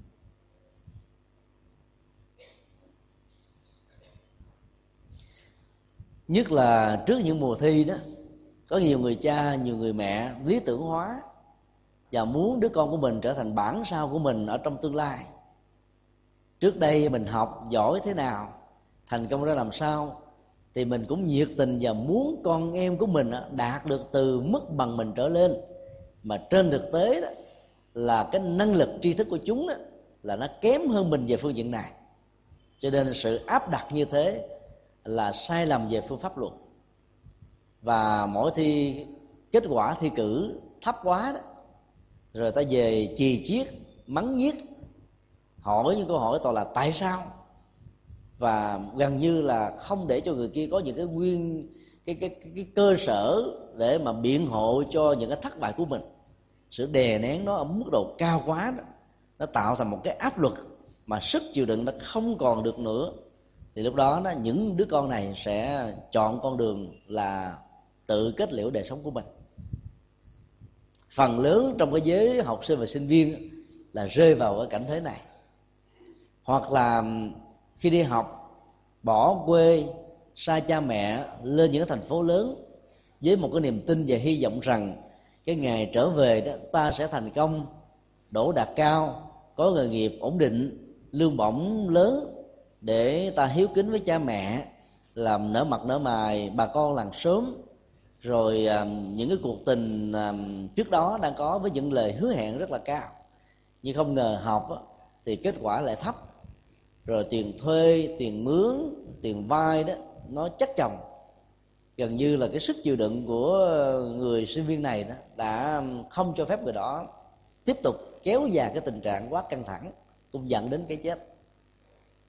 Nhất là trước những mùa thi đó có nhiều người cha nhiều người mẹ lý tưởng hóa và muốn đứa con của mình trở thành bản sao của mình ở trong tương lai. Trước đây mình học giỏi thế nào thành công ra làm sao thì mình cũng nhiệt tình và muốn con em của mình đạt được từ mức bằng mình trở lên. Mà trên thực tế đó là cái năng lực tri thức của chúng đó, là nó kém hơn mình về phương diện này. Cho nên sự áp đặt như thế là sai lầm về phương pháp luật và mỗi thi kết quả thi cử thấp quá đó rồi ta về chì chiết mắng nhiếc hỏi những câu hỏi toàn là tại sao? Và gần như là không để cho người kia có những cái nguyên cái cái cái, cái cơ sở để mà biện hộ cho những cái thất bại của mình. Sự đè nén nó ở mức độ cao quá đó nó tạo thành một cái áp lực mà sức chịu đựng nó không còn được nữa thì lúc đó đó, những đứa con này sẽ chọn con đường là tự kết liễu đời sống của mình. Phần lớn trong cái giới học sinh và sinh viên là rơi vào cái cảnh thế này. Hoặc là khi đi học, bỏ quê xa cha mẹ lên những thành phố lớn với một cái niềm tin và hy vọng rằng cái ngày trở về đó, ta sẽ thành công, đỗ đạt cao, có nghề nghiệp ổn định, lương bổng lớn để ta hiếu kính với cha mẹ, làm nở mặt nở mày bà con làng sớm rồi um, những cái cuộc tình um, trước đó đang có với những lời hứa hẹn rất là cao. Nhưng không ngờ học thì kết quả lại thấp. Rồi tiền thuê, tiền mướn, tiền vay đó, nó chắc chồng. Gần như là cái sức chịu đựng của người sinh viên này đó đã um, không cho phép người đó tiếp tục kéo dài cái tình trạng quá căng thẳng, cũng dẫn đến cái chết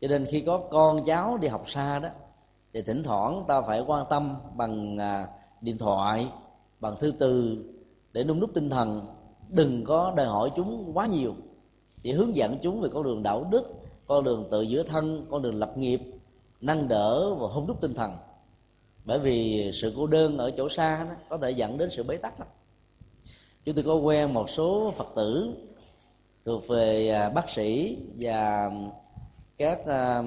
cho nên khi có con cháu đi học xa đó thì thỉnh thoảng ta phải quan tâm bằng à, điện thoại bằng thư từ để nung nút tinh thần. Đừng có đòi hỏi chúng quá nhiều. Chỉ hướng dẫn chúng về con đường đạo đức con đường tự giữa thân con đường lập nghiệp nâng đỡ và hôn đúc tinh thần. Bởi vì sự cô đơn ở chỗ xa đó, có thể dẫn đến sự bế tắc đó. chúng tôi có quen một số phật tử thuộc về à, bác sĩ và các uh,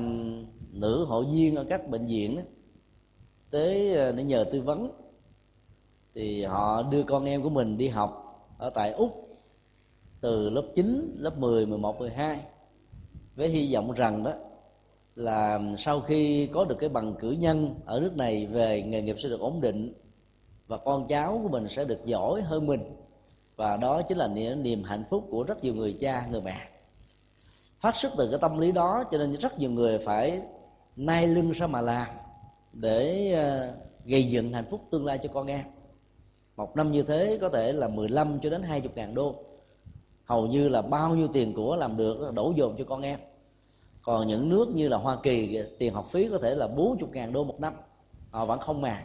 nữ hội viên ở các bệnh viện đó, tới ờ, để nhờ tư vấn. Thì họ đưa con em của mình đi học ở tại úc từ lớp 9, lớp 10, 11, 12 với hy vọng rằng đó là sau khi có được cái bằng cử nhân ở nước này về nghề nghiệp sẽ được ổn định và con cháu của mình sẽ được giỏi hơn mình. Và đó chính là niềm, niềm hạnh phúc của rất nhiều người cha người mẹ phát xuất từ cái tâm lý đó, cho nên rất nhiều người phải nay lưng ra mà làm để ờ, gây dựng hạnh phúc tương lai cho con em. Một năm như thế có thể là 15 cho đến 20 ngàn đô. Hầu như là bao nhiêu tiền của làm được đổ dồn cho con em. Còn những nước như là Hoa Kỳ, tiền học phí có thể là 40 ngàn đô một năm. Họ vẫn không màng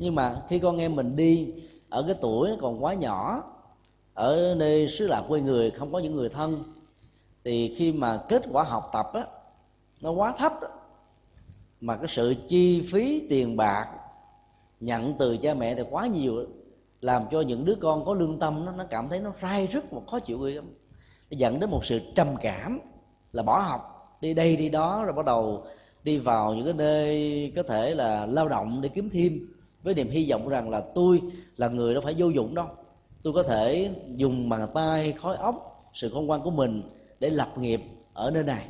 nhưng mà khi con em mình đi ở cái tuổi còn quá nhỏ, ở nơi xứ lạ quê người, không có những người thân thì khi mà kết quả học tập á nó quá thấp đó, mà cái sự chi phí tiền bạc nhận từ cha mẹ thì quá nhiều làm cho những đứa con có lương tâm nó nó cảm thấy nó sai rất và khó chịu ghê lắm. Dẫn đến một sự trầm cảm là bỏ học đi đây đi đó rồi bắt đầu đi vào những cái nơi có thể là lao động để kiếm thêm với niềm hy vọng rằng là tôi là người đâu phải vô dụng đâu. Tôi có thể dùng bàn tay khói óc sự khôn ngoan của mình để lập nghiệp ở nơi này.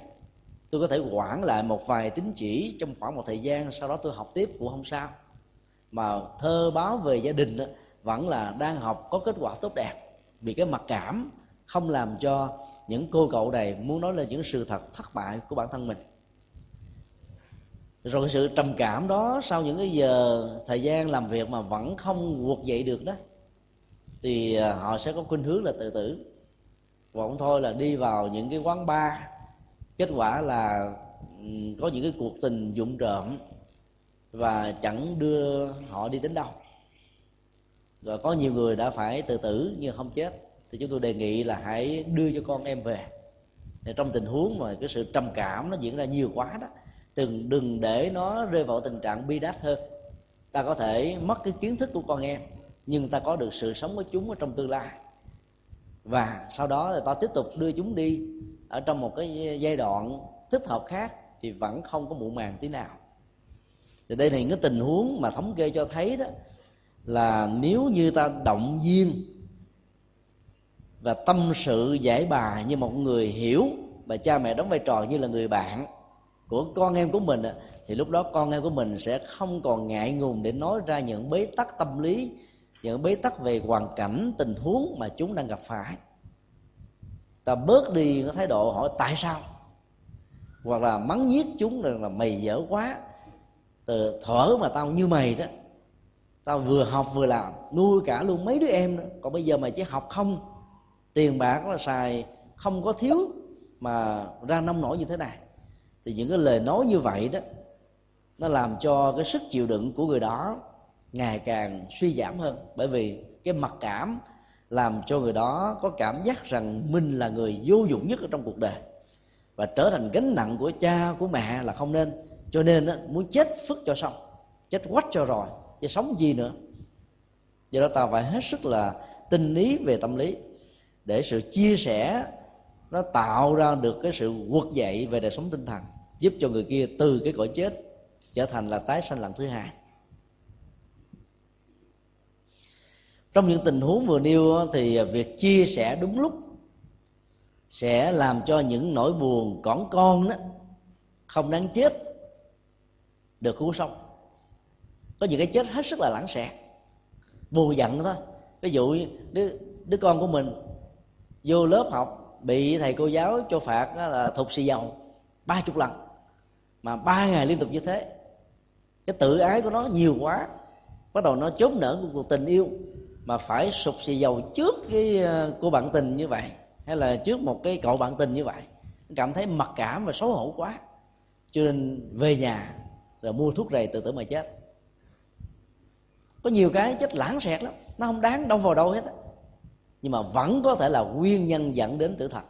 Tôi có thể quản lại một vài tín chỉ trong khoảng một thời gian sau đó tôi học tiếp cũng không sao. Mà thơ báo về gia đình đó, vẫn là đang học có kết quả tốt đẹp. Vì cái mặc cảm không làm cho những cô cậu này muốn nói lên những sự thật thất bại của bản thân mình. Rồi sự trầm cảm đó sau những cái giờ thời gian làm việc mà vẫn không vượt dậy được đó thì à, họ sẽ có khuynh hướng là tự tử và cũng thôi là đi vào những cái quán bar. Kết quả là ừ, có những cái cuộc tình dụng trộm và chẳng đưa họ đi đến đâu. Rồi có nhiều người đã phải tự tử nhưng không chết. Thì chúng tôi đề nghị là hãy đưa cho con em về. Để trong tình huống mà cái sự trầm cảm nó diễn ra nhiều quá đó đừng đừng để nó rơi vào tình trạng bi đát hơn. Ta có thể mất cái kiến thức của con em, nhưng ta có được sự sống của chúng ở trong tương lai và sau đó là ta tiếp tục đưa chúng đi ở trong một cái giai đoạn thích hợp khác thì vẫn không có muộn màng tí nào. Thì đây là những cái tình huống mà thống kê cho thấy đó là nếu như ta động viên và tâm sự giải bài như một người hiểu và cha mẹ đóng vai trò như là người bạn của con em của mình thì lúc đó con em của mình sẽ không còn ngại ngùng để nói ra những bế tắc tâm lý những bế tắc về hoàn cảnh, tình huống mà chúng đang gặp phải. Ta bớt đi cái thái độ hỏi tại sao? Hoặc là mắng nhiếc chúng rằng là mày dở quá. Từ thở mà tao như mày đó, tao vừa học vừa làm, nuôi cả luôn mấy đứa em đó còn bây giờ mày chỉ học không, tiền bạc là xài, không có thiếu mà ra nông nổi như thế này. Thì những cái lời nói như vậy đó, nó làm cho cái sức chịu đựng của người đó ngày càng suy giảm hơn. Bởi vì cái mặc cảm làm cho người đó có cảm giác rằng mình là người vô dụng nhất ở trong cuộc đời. Và trở thành gánh nặng của cha của mẹ là không nên. Cho nên đó, muốn chết phức cho xong chết quách cho rồi chứ sống gì nữa. Do đó ta phải hết sức là tinh ý về tâm lý để sự chia sẻ nó tạo ra được cái sự quật dậy về đời sống tinh thần giúp cho người kia từ cái cõi chết trở thành là tái sanh lần thứ hai. Trong những tình huống vừa nêu thì việc chia sẻ đúng lúc sẽ làm cho những nỗi buồn cỏn con đó không đáng chết, được cứu sống. Có những cái chết hết sức là lãng xẹt buồn giận thôi. Ví dụ đứa đứa con của mình vô lớp học, bị thầy cô giáo cho phạt là thục xì dầu ba chục lần, mà ba ngày liên tục như thế. Cái tự ái của nó nhiều quá, bắt đầu nó chốt nở của cuộc tình yêu mà phải sụp xì dầu trước cái ờ, cô bạn tình như vậy, hay là trước một cái cậu bạn tình như vậy. Cảm thấy mặc cảm và xấu hổ quá. Cho nên về nhà rồi mua thuốc rầy tự tử mà chết. Có nhiều cái chết lãng xẹt lắm, nó không đáng đâu vào đâu hết á. Nhưng mà vẫn có thể là nguyên nhân dẫn đến tử thật.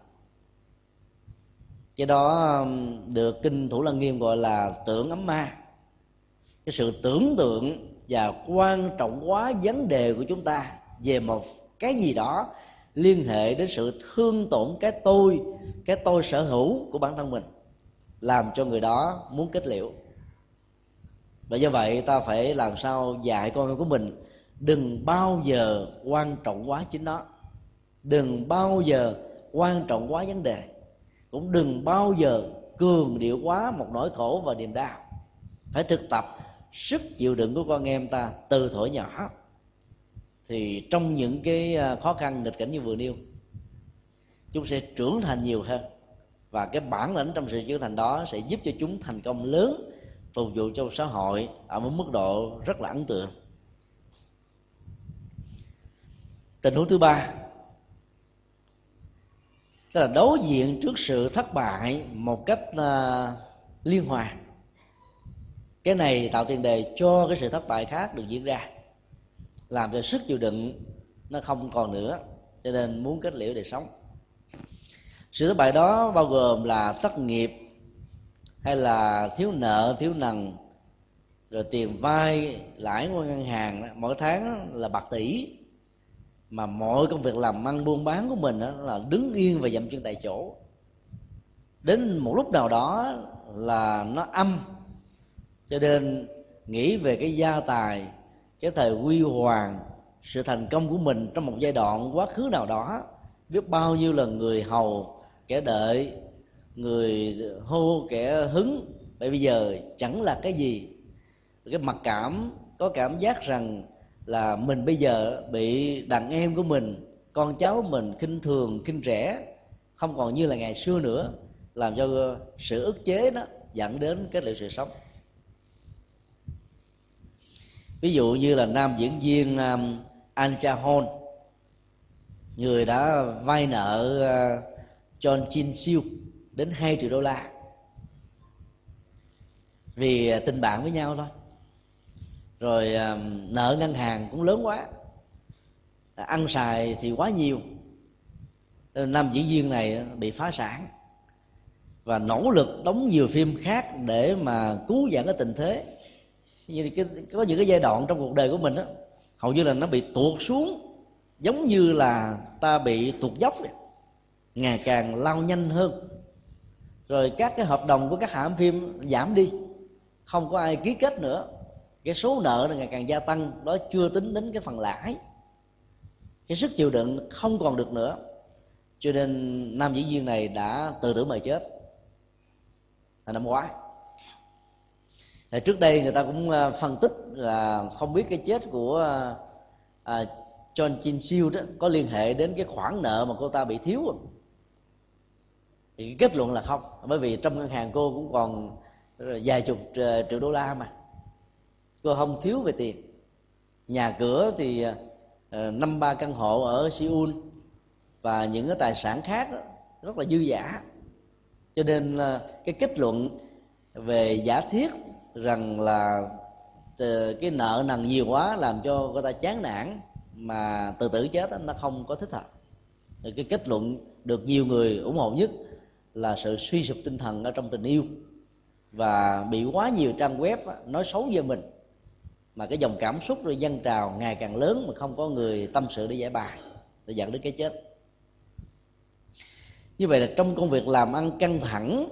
Cái đó được kinh thủ lăng nghiêm gọi là tưởng ấm ma. Cái sự tưởng tượng và quan trọng quá vấn đề của chúng ta về một cái gì đó liên hệ đến sự thương tổn cái tôi cái tôi sở hữu của bản thân mình, làm cho người đó muốn kết liễu. Và do vậy ta phải làm sao dạy con của mình, đừng bao giờ quan trọng quá chính nó. Đừng bao giờ quan trọng quá vấn đề. Cũng đừng bao giờ cường điệu quá một nỗi khổ và niềm đau. Phải thực tập sức chịu đựng của con em ta từ thuở nhỏ thì trong những cái à, khó khăn nghịch cảnh như vừa nêu chúng sẽ trưởng thành nhiều hơn. Và cái bản lĩnh trong sự trưởng thành đó sẽ giúp cho chúng thành công lớn phục vụ cho xã hội ở một mức độ rất là ấn tượng. Tình huống thứ ba tức là đối diện trước sự thất bại một cách uh, liên hoàn cái này tạo tiền đề cho cái sự thất bại khác được diễn ra, làm cho sức chịu đựng nó không còn nữa, cho nên muốn kết liễu để sống. Sự thất bại đó bao gồm là thất nghiệp, hay là thiếu nợ, thiếu nần, rồi tiền vay lãi của ngân hàng mỗi tháng là bạc tỷ, mà mọi công việc làm ăn buôn bán của mình là đứng yên và dậm chân tại chỗ. Đến một lúc nào đó là nó âm cho nên nghĩ về cái gia tài, cái thời huy hoàng, sự thành công của mình trong một giai đoạn quá khứ nào đó, biết bao nhiêu là người hầu, kẻ đợi, người hô, kẻ hứng. Bởi bây giờ chẳng là cái gì. Cái mặc cảm, có cảm giác rằng là mình bây giờ bị đàn em của mình, con cháu mình khinh thường, khinh rẻ, không còn như là ngày xưa nữa, làm cho sự ức chế đó dẫn đến cái liệu sự sống ví dụ như là nam diễn viên um, Anja Hon người đã vay nợ uh, John Chin Siêu đến 2 triệu đô la. Vì uh, tình bạn với nhau thôi. Rồi um, nợ ngân hàng cũng lớn quá. Ăn xài thì quá nhiều. Nam diễn viên này bị phá sản. Và nỗ lực đóng nhiều phim khác để mà cứu vãn cái tình thế như cái, có những cái giai đoạn trong cuộc đời của mình đó hầu như là nó bị tuột xuống giống như là ta bị tuột dốc vậy. ngày càng lao nhanh hơn. Rồi các cái hợp đồng của các hãng phim giảm đi không có ai ký kết nữa. Cái số nợ là ngày càng gia tăng đó chưa tính đến cái phần lãi. Cái sức chịu đựng không còn được nữa. Cho nên nam diễn viên này đã tự tử mà chết. Là năm ngoái thì trước đây người ta cũng ờ, phân tích là không biết cái chết của à, John Chin Siêu đó có liên hệ đến cái khoản nợ mà cô ta bị thiếu không? thì kết luận là không bởi vì trong ngân hàng cô cũng còn vài chục triệu đô la mà. Cô không thiếu về tiền. Nhà cửa thì năm ba căn hộ ở Seoul và những cái tài sản khác đó, rất là dư giả cho nên cái kết luận về giả thiết rằng là ờ, cái nợ nần nhiều quá làm cho người ta chán nản mà tự tử chết đó, nó không có thích hợp. Thì cái kết luận được nhiều người ủng hộ nhất là sự suy sụp tinh thần ở trong tình yêu. Và bị quá nhiều trang web nói xấu về mình. Mà cái dòng cảm xúc rồi dân trào ngày càng lớn mà không có người tâm sự để giải bài để dẫn đến cái chết. Như vậy là trong công việc làm ăn căng thẳng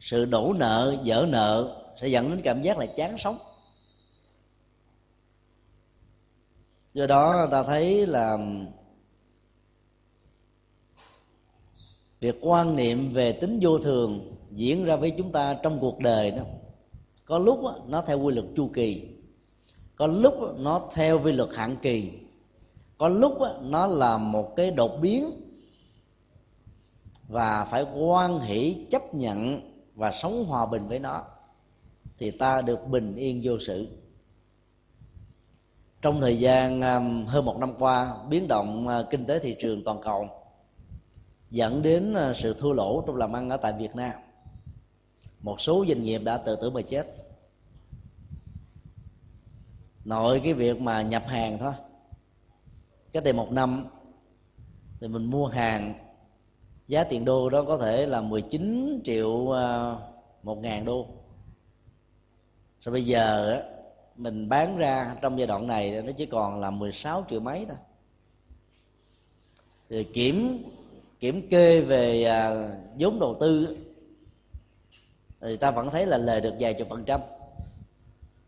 sự đổ nợ dở nợ sẽ dẫn đến cảm giác là chán sống. Do đó, ta thấy là việc quan niệm về tính vô thường diễn ra với chúng ta trong cuộc đời đó, có lúc nó theo quy luật chu kỳ, có lúc nó theo quy luật hạn kỳ, có lúc nó là một cái đột biến và phải quan hỷ chấp nhận và sống hòa bình với nó thì ta được bình yên vô sự. Trong thời gian um, hơn một năm qua, biến động uh, kinh tế thị trường toàn cầu dẫn đến uh, sự thua lỗ trong làm ăn ở tại Việt Nam. Một số doanh nghiệp đã tự tử mà chết. Nội cái việc mà nhập hàng thôi. Cách đây một năm thì mình mua hàng, giá tiền đô đó có thể là 19 triệu uh, một ngàn đô rồi bây giờ mình bán ra trong giai đoạn này nó chỉ còn là 16 triệu mấy thôi. Thì kiểm kiểm kê về à, vốn đầu tư thì ta vẫn thấy là lời được vài chục phần trăm.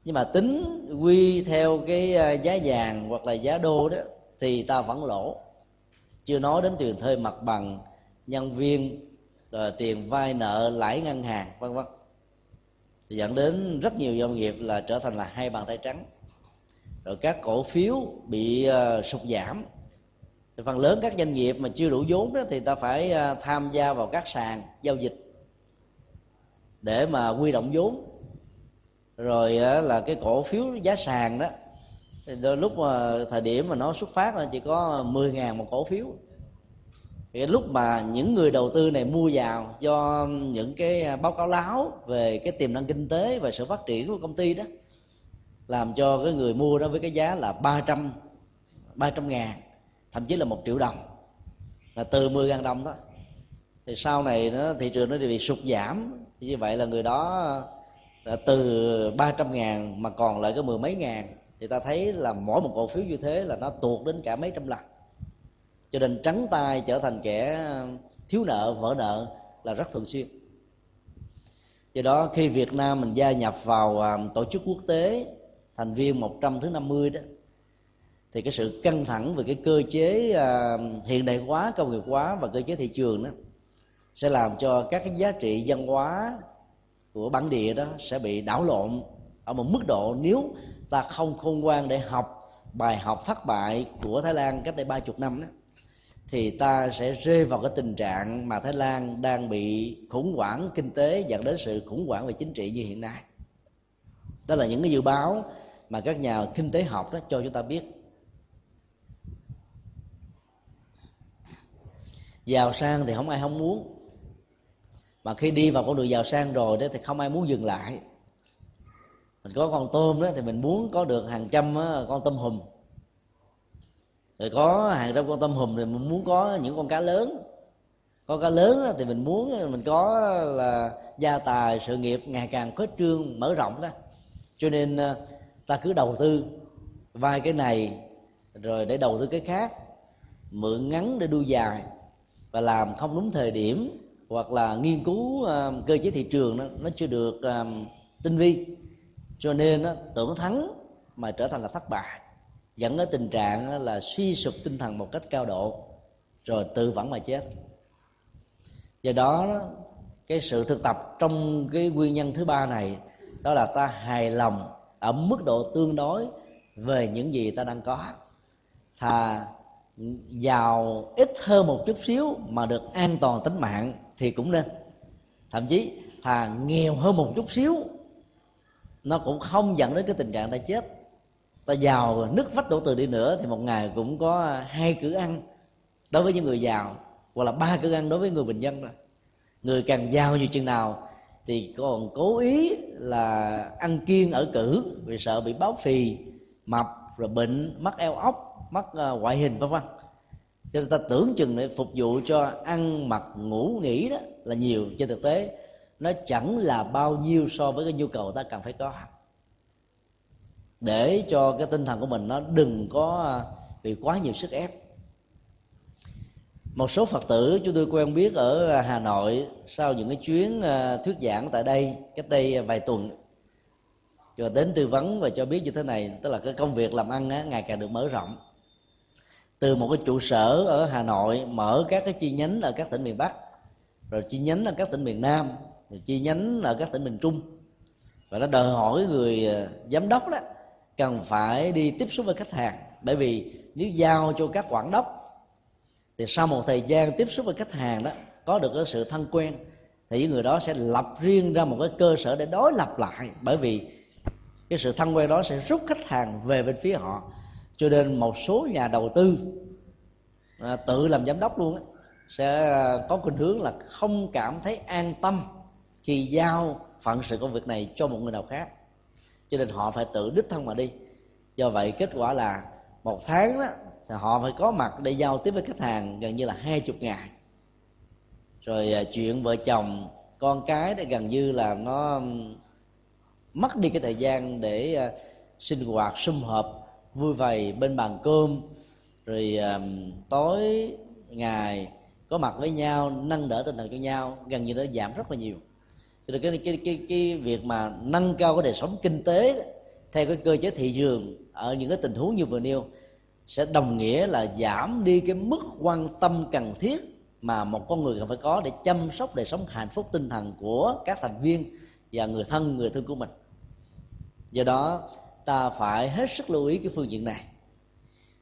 Nhưng mà tính quy theo cái à, giá vàng hoặc là giá đô đó thì ta vẫn lỗ. Chưa nói đến tiền thuê mặt bằng nhân viên rồi tiền vay nợ lãi ngân hàng vân vân dẫn đến rất nhiều doanh nghiệp là trở thành là hai bàn tay trắng. Rồi các cổ phiếu bị uh, sụt giảm. Thì phần lớn các doanh nghiệp mà chưa đủ vốn đó thì ta phải uh, tham gia vào các sàn giao dịch để mà quy động vốn. Rồi uh, là cái cổ phiếu giá sàn đó thì đôi lúc mà thời điểm mà nó xuất phát là chỉ có 10 ngàn một cổ phiếu thì lúc mà những người đầu tư này mua vào do những cái à, báo cáo láo về cái tiềm năng kinh tế và sự phát triển của công ty đó, làm cho cái người mua đó với cái giá là 300 300 ngàn, thậm chí là một triệu đồng. Là từ 10 ngàn đồng đó thì sau này nó, thị trường nó bị sụt giảm. Thì như vậy là người đó là từ 300 ngàn mà còn lại có mười mấy ngàn, thì ta thấy là mỗi một cổ phiếu như thế là nó tuột đến cả mấy trăm lần cho nên trắng tay trở thành kẻ thiếu nợ, vỡ nợ là rất thường xuyên. Do đó, khi Việt Nam mình gia nhập vào à, tổ chức quốc tế thành viên 100 thứ 50 đó, thì cái sự căng thẳng về cái cơ chế à, hiện đại hóa, công nghiệp hóa và cơ chế thị trường đó sẽ làm cho các cái giá trị văn hóa của bản địa đó sẽ bị đảo lộn ở một mức độ nếu ta không khôn ngoan để học bài học thất bại của Thái Lan cách đây ba chục năm đó thì ta sẽ rơi vào cái tình trạng mà Thái Lan đang bị khủng hoảng kinh tế dẫn đến sự khủng hoảng về chính trị như hiện nay. Đó là những cái dự báo mà các nhà kinh tế học đó cho chúng ta biết. Giàu sang thì không ai không muốn mà khi đi vào con đường giàu sang rồi đó thì không ai muốn dừng lại mình có con tôm đó thì mình muốn có được hàng trăm con tôm hùm rồi có hàng trăm con tôm hùm thì mình muốn có những con cá lớn. Con cá lớn thì mình muốn, mình có là gia tài, sự nghiệp ngày càng khuếch trương, mở rộng đó. Cho nên ờ, ta cứ đầu tư vài cái này, rồi để đầu tư cái khác, mượn ngắn để đuôi dài và làm không đúng thời điểm hoặc là nghiên cứu ờ, cơ chế thị trường nó nó chưa được ờ, tinh vi. Cho nên tưởng thắng mà trở thành là thất bại dẫn đến tình trạng là suy sụp tinh thần một cách cao độ, rồi tự vẫn mà chết. Do đó, cái sự thực tập trong cái nguyên nhân thứ ba này, đó là ta hài lòng ở mức độ tương đối về những gì ta đang có. Thà giàu ít hơn một chút xíu mà được an toàn tính mạng thì cũng nên. Thậm chí, thà nghèo hơn một chút xíu, nó cũng không dẫn đến cái tình trạng ta chết ta giàu nứt vách đổ từ đi nữa thì một ngày cũng có hai cử ăn đối với những người giàu, hoặc là ba cử ăn đối với người bình dân rồi người càng giàu như chừng nào thì còn cố ý là ăn kiêng ở cử, vì sợ bị báo phì, mập, rồi bệnh, mắc eo ốc, mắc ờ, ngoại hình, vân vân. Cho nên ta tưởng chừng để phục vụ cho ăn, mặc, ngủ, nghỉ đó là nhiều, trên thực tế nó chẳng là bao nhiêu so với cái nhu cầu ta cần phải có để cho cái tinh thần của mình nó đừng có à, bị quá nhiều sức ép. Một số phật tử chúng tôi quen biết ở à, hà nội sau những cái chuyến à, thuyết giảng tại đây cách đây vài tuần. Rồi đến tư vấn và cho biết như thế này tức là cái công việc làm ăn á, ngày càng được mở rộng. Từ một cái trụ sở ở hà nội mở các cái chi nhánh ở các tỉnh miền bắc rồi chi nhánh ở các tỉnh miền nam rồi chi nhánh ở các tỉnh miền trung. Và nó đòi hỏi người giám đốc đó cần phải đi tiếp xúc với khách hàng. Bởi vì nếu giao cho các quản đốc thì sau một thời gian tiếp xúc với khách hàng đó có được cái sự thân quen thì những người đó sẽ lập riêng ra một cái cơ sở để đối lập lại. Bởi vì cái sự thân quen đó sẽ rút khách hàng về bên phía họ. Cho nên một số nhà đầu tư à, tự làm giám đốc luôn á sẽ à, có khuynh hướng là không cảm thấy an tâm khi giao phận sự công việc này cho một người nào khác cho nên họ phải tự đích thân mà đi. Do vậy kết quả là một tháng đó, thì họ phải có mặt để giao tiếp với khách hàng gần như là hai chục ngày. Rồi à, chuyện vợ chồng, con cái để gần như là nó mất đi cái thời gian để à, sinh hoạt sum họp, vui vầy bên bàn cơm. Rồi à, tối, ngày có mặt với nhau, nâng đỡ tinh thần cho nhau, gần như nó giảm rất là nhiều cho nên cái, cái cái cái việc mà nâng cao cái đời sống kinh tế theo cái cơ chế thị trường ở những cái tình huống như vừa nêu sẽ đồng nghĩa là giảm đi cái mức quan tâm cần thiết mà một con người cần phải có để chăm sóc đời sống hạnh phúc tinh thần của các thành viên và người thân người thân của mình. Do đó ta phải hết sức lưu ý cái phương diện này.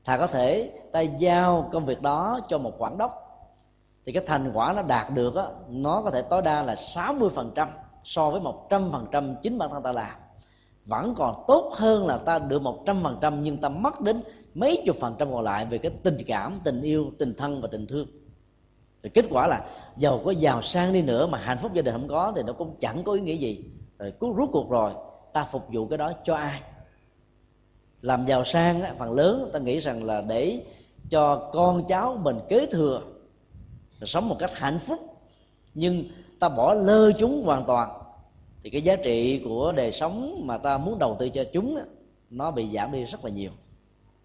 Thà có thể ta giao công việc đó cho một quản đốc thì cái thành quả nó đạt được á, nó có thể tối đa là 60% so với 100% chính bản thân ta làm. Vẫn còn tốt hơn là ta được một trăm phần trăm nhưng ta mất đến mấy chục phần trăm còn lại về cái tình cảm tình yêu tình thân và tình thương. Thì kết quả là giàu có giàu sang đi nữa mà hạnh phúc gia đình không có thì nó cũng chẳng có ý nghĩa gì. Rồi cứ rút cuộc rồi ta phục vụ cái đó cho ai? Làm giàu sang á, phần lớn ta nghĩ rằng là để cho con cháu mình kế thừa sống một cách hạnh phúc. Nhưng ta bỏ lơ chúng hoàn toàn thì cái giá trị của đời sống mà ta muốn đầu tư cho chúng nó bị giảm đi rất là nhiều.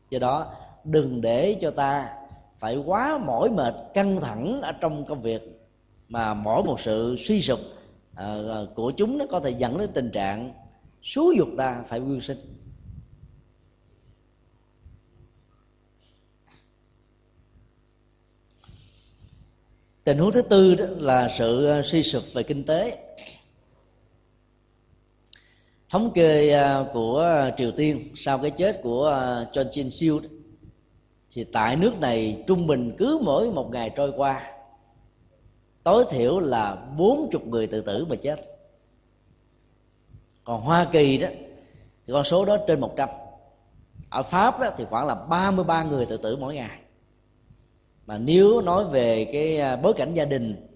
Do đó đừng để cho ta phải quá mỏi mệt căng thẳng ở trong công việc mà mỗi một sự suy sụp uh, của chúng nó có thể dẫn đến tình trạng xúi dục ta phải quyên sinh. Tình huống thứ tư đó là sự ờ, suy sụp về kinh tế. Thống kê ờ, của triều tiên sau cái chết của ờ, John chin Siêu thì tại nước này trung bình cứ mỗi một ngày trôi qua, tối thiểu là bốn chục người tự tử mà chết. Còn Hoa Kỳ đó, thì con số đó trên 100 ở Pháp đó thì khoảng là 33 người tự tử mỗi ngày mà nếu nói về cái à, bối cảnh gia đình,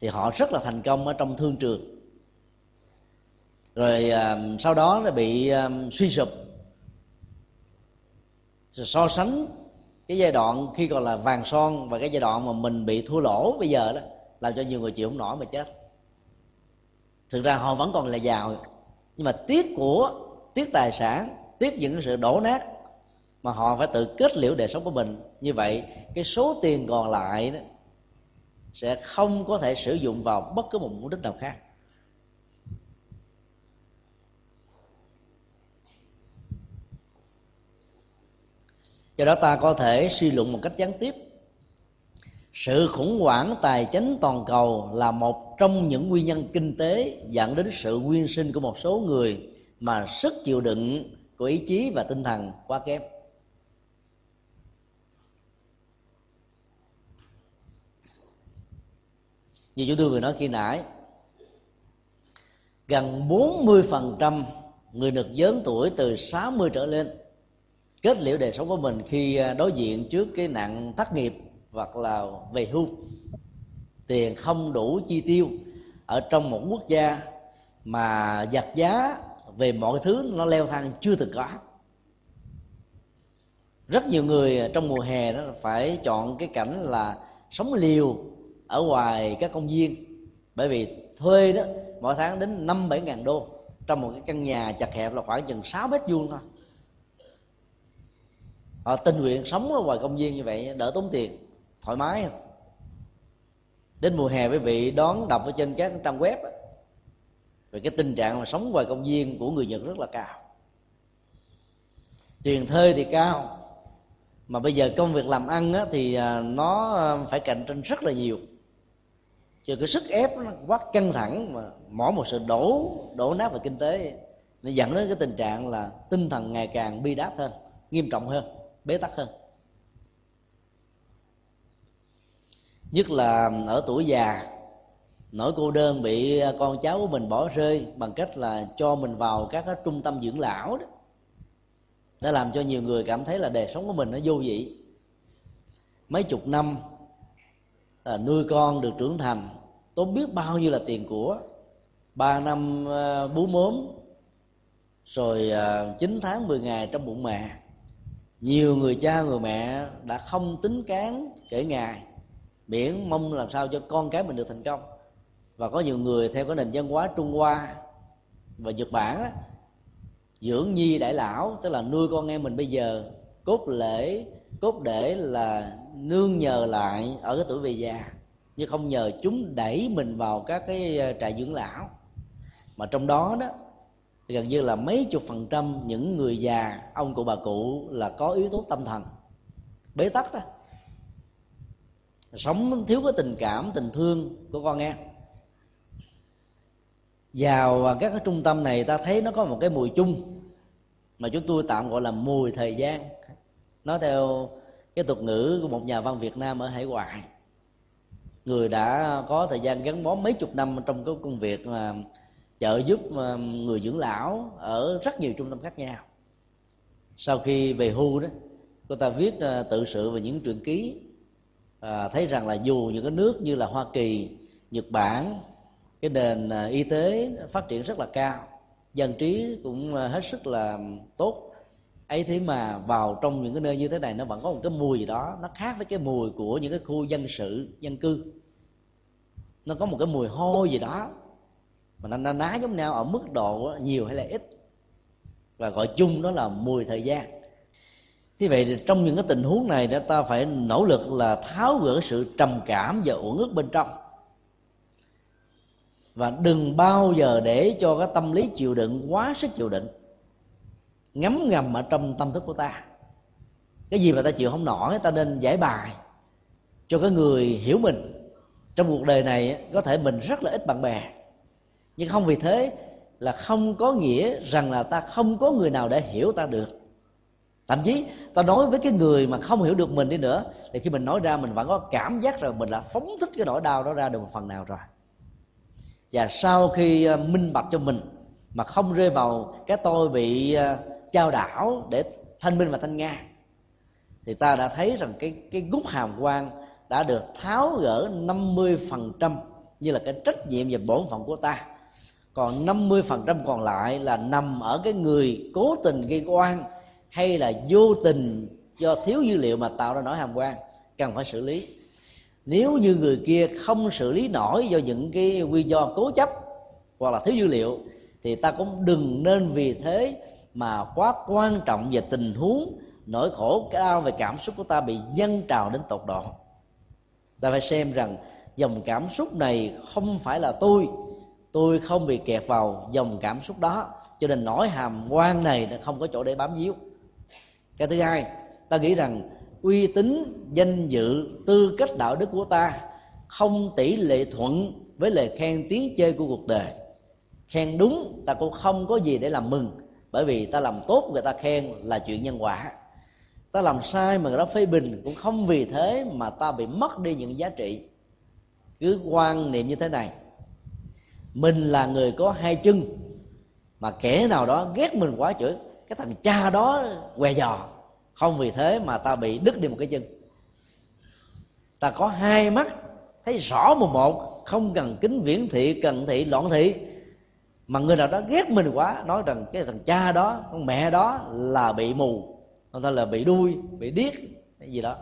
thì họ rất là thành công ở trong thương trường. Rồi à, sau đó nó bị à, suy sụp. Rồi so sánh cái giai đoạn khi còn là vàng son và cái giai đoạn mà mình bị thua lỗ bây giờ đó, làm cho nhiều người chịu không nổi mà chết. Thực ra họ vẫn còn là giàu, nhưng mà tiếc của, tiếc tài sản, tiếc những sự đổ nát mà họ phải tự kết liễu đời sống của mình. Như vậy, cái số tiền còn lại đó sẽ không có thể sử dụng vào bất cứ một mục đích nào khác. Do đó ta có thể suy luận một cách gián tiếp. Sự khủng hoảng tài chính toàn cầu là một trong những nguyên nhân kinh tế dẫn đến sự nguyên sinh của một số người mà sức chịu đựng của ý chí và tinh thần quá kém. Như chúng tôi vừa nói khi nãy, gần 40% người được giới tuổi từ 60 trở lên kết liễu đời sống của mình khi à, đối diện trước cái nạn thất nghiệp hoặc là về hưu. Tiền không đủ chi tiêu ở trong một quốc gia mà giặt giá về mọi thứ nó leo thang chưa từng có. Rất nhiều người trong mùa hè đó phải chọn cái cảnh là sống liều ở ngoài các công viên. Bởi vì thuê đó mỗi tháng đến năm bảy ngàn đô trong một cái căn nhà chặt hẹp là khoảng chừng 6 mét vuông thôi. Họ tình nguyện sống ở ngoài công viên như vậy đỡ tốn tiền thoải mái không đến mùa hè quý vị đón đọc ở trên các trang web về cái tình trạng mà sống ngoài công viên của người nhật rất là cao. Tiền thuê thì cao mà bây giờ công việc làm ăn á, thì à, nó à, phải cạnh tranh rất là nhiều cho cái sức ép nó quá căng thẳng mà mỗi một sự đổ đổ nát về kinh tế nó dẫn đến cái tình trạng là tinh thần ngày càng bi đát hơn nghiêm trọng hơn bế tắc hơn. Nhất là ở tuổi già nỗi cô đơn bị con cháu của mình bỏ rơi bằng cách là cho mình vào các cái trung tâm dưỡng lão đó đã làm cho nhiều người cảm thấy là đời sống của mình nó vô vị. Mấy chục năm à, nuôi con được trưởng thành tốn biết bao nhiêu là tiền của ba năm ờ, bú mốm rồi ờ, 9 tháng 10 ngày trong bụng mẹ. Nhiều người cha người mẹ đã không tính cán kể ngày. Miễn mong làm sao cho con cái mình được thành công. Và có nhiều người theo cái nền văn hóa trung hoa và nhật bản đó, dưỡng nhi đại lão tức là nuôi con em mình bây giờ cốt lễ cốt để là nương nhờ lại ở cái tuổi về già chứ không nhờ chúng đẩy mình vào các cái ờ, trại dưỡng lão. Mà trong đó đó, gần như là mấy chục phần trăm những người già, ông cụ bà cụ là có yếu tố tâm thần, bế tắc đó. Sống thiếu cái tình cảm, tình thương của con em. Vào à, các cái trung tâm này ta thấy nó có một cái mùi chung mà chúng tôi tạm gọi là mùi thời gian. Nói theo cái tục ngữ của một nhà văn Việt Nam ở hải ngoại người đã có thời gian gắn bó mấy chục năm trong cái công việc mà trợ giúp ờ, người dưỡng lão ở rất nhiều trung tâm khác nhau. Sau khi về hưu đó cô ta viết ờ, tự sự về những truyện ký à, thấy rằng là dù những cái nước như là hoa kỳ nhật bản cái nền y tế phát triển rất là cao dân trí cũng hết sức là tốt ấy thế mà vào trong những cái nơi như thế này nó vẫn có một cái mùi gì đó nó khác với cái mùi của những cái khu dân sự dân cư. Nó có một cái mùi hôi gì đó mà nó, nó ná giống nhau ở mức độ nhiều hay là ít và gọi chung đó là mùi thời gian. Thế vậy trong những cái tình huống này đó ta phải nỗ lực là tháo gỡ sự trầm cảm và uẩn ức bên trong. Và đừng bao giờ để cho cái tâm lý chịu đựng quá sức chịu đựng ngấm ngầm ở trong tâm thức của ta. Cái gì mà ta chịu không nổi, ta nên giải bài cho cái người hiểu mình. Trong cuộc đời này có thể mình rất là ít bạn bè. Nhưng không vì thế là không có nghĩa rằng là ta không có người nào để hiểu ta được. Thậm chí, ta nói với cái người mà không hiểu được mình đi nữa, thì khi mình nói ra, mình vẫn có cảm giác rằng mình đã phóng thích cái nỗi đau đó ra được một phần nào rồi. Và sau khi ờ, minh bạch cho mình, mà không rơi vào cái tôi bị ờ, trao đảo để thanh minh và thanh nga. Thì ta đã thấy rằng cái cái gút hàm quan đã được tháo gỡ 50% như là cái trách nhiệm và bổn phận của ta. Còn 50% còn lại là nằm ở cái người cố tình gây oan hay là vô tình do thiếu dữ liệu mà tạo ra nỗi hàm quan cần phải xử lý. Nếu như người kia không xử lý nổi do những cái nguyên do cố chấp hoặc là thiếu dữ liệu, thì ta cũng đừng nên vì thế mà quá quan trọng về tình huống, nỗi khổ cao về cảm xúc của ta bị dâng trào đến tột độ. Ta phải xem rằng dòng cảm xúc này không phải là tôi. Tôi không bị kẹt vào dòng cảm xúc đó, cho nên nỗi hàm quan này nó không có chỗ để bám víu. Cái thứ hai, ta nghĩ rằng uy tín, danh dự, tư cách đạo đức của ta không tỷ lệ thuận với lời khen tiếng chơi của cuộc đời. Khen đúng, ta cũng không có gì để làm mừng bởi vì ta làm tốt người ta khen là chuyện nhân quả. Ta làm sai mà người đó phê bình cũng không vì thế mà ta bị mất đi những giá trị. Cứ quan niệm như thế này. Mình là người có hai chân, mà kẻ nào đó ghét mình quá chửi, cái thằng cha đó què giò. Không vì thế mà ta bị đứt đi một cái chân. Ta có hai mắt, thấy rõ một một, không cần kính viễn thị, cần thị, loạn thị mà người nào đó ghét mình quá, nói rằng cái thằng cha đó, con mẹ đó là bị mù. Không ta là bị đuôi, bị điếc, cái gì đó.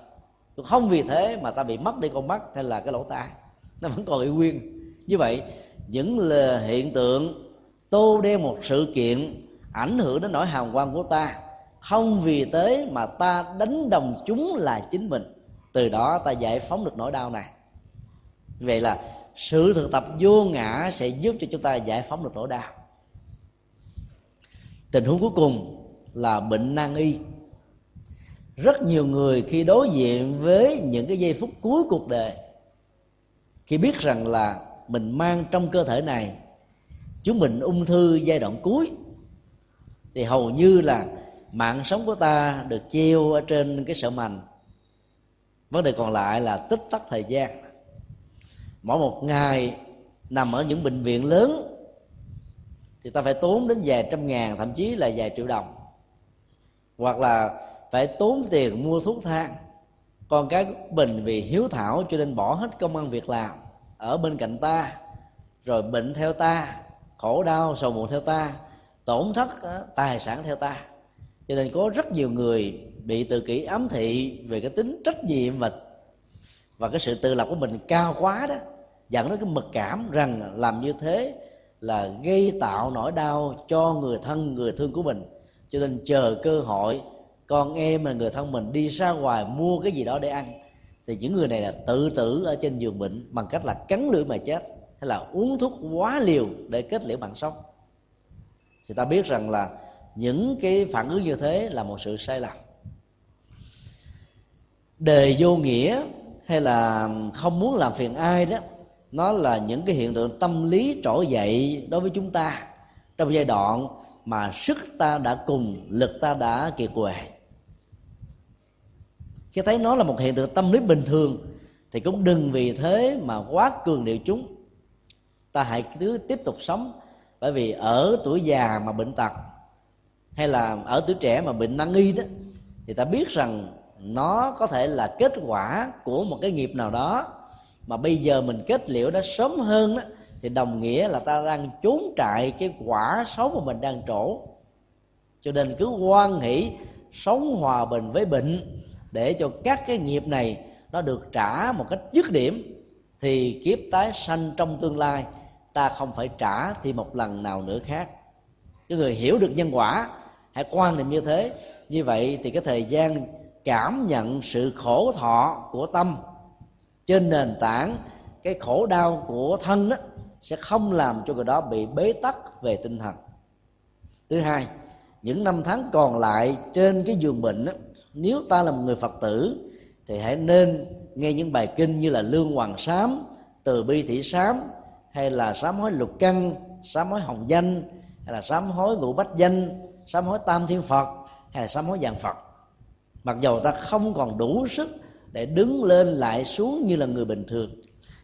Không vì thế mà ta bị mất đi con mắt hay là cái lỗ tai. Nó vẫn còn y nguyên. Như vậy, những là hiện tượng tô đem một sự kiện ảnh hưởng đến nỗi hào quang của ta. Không vì thế mà ta đánh đồng chúng là chính mình. Từ đó ta giải phóng được nỗi đau này. Vậy là sự thực tập vô ngã sẽ giúp cho chúng ta giải phóng được nỗi đau. Tình huống cuối cùng là bệnh nan y. Rất nhiều người khi đối diện với những cái giây phút cuối cuộc đời, khi biết rằng là mình mang trong cơ thể này, chúng mình ung thư giai đoạn cuối, thì hầu như là mạng sống của ta được treo ở trên cái sợ mành. Vấn đề còn lại là tích tắc thời gian mỗi một ngày nằm ở những bệnh viện lớn thì ta phải tốn đến vài trăm ngàn, thậm chí là vài triệu đồng. Hoặc là phải tốn tiền mua thuốc thang. Con cái bình vì hiếu thảo cho nên bỏ hết công ăn việc làm ở bên cạnh ta, rồi bệnh theo ta, khổ đau, sầu muộn theo ta, tổn thất ờ, tài sản theo ta. Cho nên có rất nhiều người bị tự kỷ ám thị về cái tính trách nhiệm và và cái sự tự lập của mình cao quá đó dẫn đến cái mực cảm rằng làm như thế là gây tạo nỗi đau cho người thân, người thương của mình. Cho nên chờ cơ hội, con em mà người thân mình đi ra ngoài mua cái gì đó để ăn, thì những người này là tự tử ở trên giường bệnh bằng cách là cắn lưỡi mà chết, hay là uống thuốc quá liều để kết liễu mạng sống. Thì ta biết rằng là những cái phản ứng như thế là một sự sai lầm. Đề vô nghĩa hay là không muốn làm phiền ai đó nó là những cái hiện tượng tâm lý trỗi dậy đối với chúng ta trong giai đoạn mà sức ta đã cùng, lực ta đã kiệt quệ. Khi thấy nó là một hiện tượng tâm lý bình thường, thì cũng đừng vì thế mà quá cường điệu chúng. Ta hãy cứ tiếp tục sống bởi vì ở tuổi già mà bệnh tật, hay là ở tuổi trẻ mà bệnh nan y đó, thì ta biết rằng nó có thể là kết quả của một cái nghiệp nào đó mà bây giờ mình kết liễu nó sớm hơn đó thì đồng nghĩa là ta đang trốn trại cái quả xấu mà mình đang trổ. Cho nên cứ hoan hỷ, sống hòa bình với bệnh để cho các cái nghiệp này nó được trả một cách dứt điểm, thì kiếp tái sanh trong tương lai ta không phải trả thì một lần nào nữa khác. Cái người hiểu được nhân quả, hãy quan niệm như thế. Như vậy thì cái thời gian cảm nhận sự khổ thọ của tâm trên nền tảng cái khổ đau của thân đó sẽ không làm cho người đó bị bế tắc về tinh thần. Thứ hai những năm tháng còn lại trên cái giường bệnh đó, nếu ta là một người phật tử thì hãy nên nghe những bài kinh như là lương hoàng sám từ bi thị sám hay là sám hối lục căn sám hối hồng danh hay là sám hối ngũ bách danh sám hối tam thiên phật hay là sám hối dạng phật. Mặc dầu ta không còn đủ sức để đứng lên lại xuống như là người bình thường.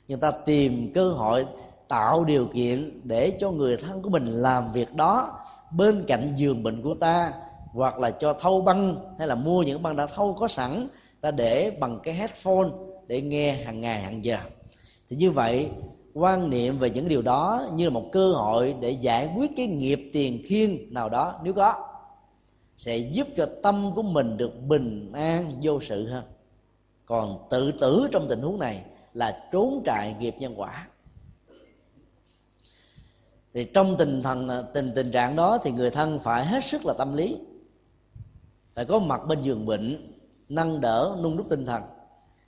Nhưng ta tìm cơ hội tạo điều kiện để cho người thân của mình làm việc đó bên cạnh giường bệnh của ta, hoặc là cho thâu băng, hay là mua những băng đã thâu có sẵn, ta để bằng cái headphone để nghe hàng ngày hàng giờ. Thì như vậy, quan niệm về những điều đó như là một cơ hội để giải quyết cái nghiệp tiền khiên nào đó, nếu có, sẽ giúp cho tâm của mình được bình an, vô sự hơn còn tự tử trong tình huống này là trốn trại nghiệp nhân quả. Thì trong tình thần, tình tình trạng đó thì người thân phải hết sức là tâm lý. Phải có mặt bên giường bệnh, nâng đỡ, nung đúc tinh thần.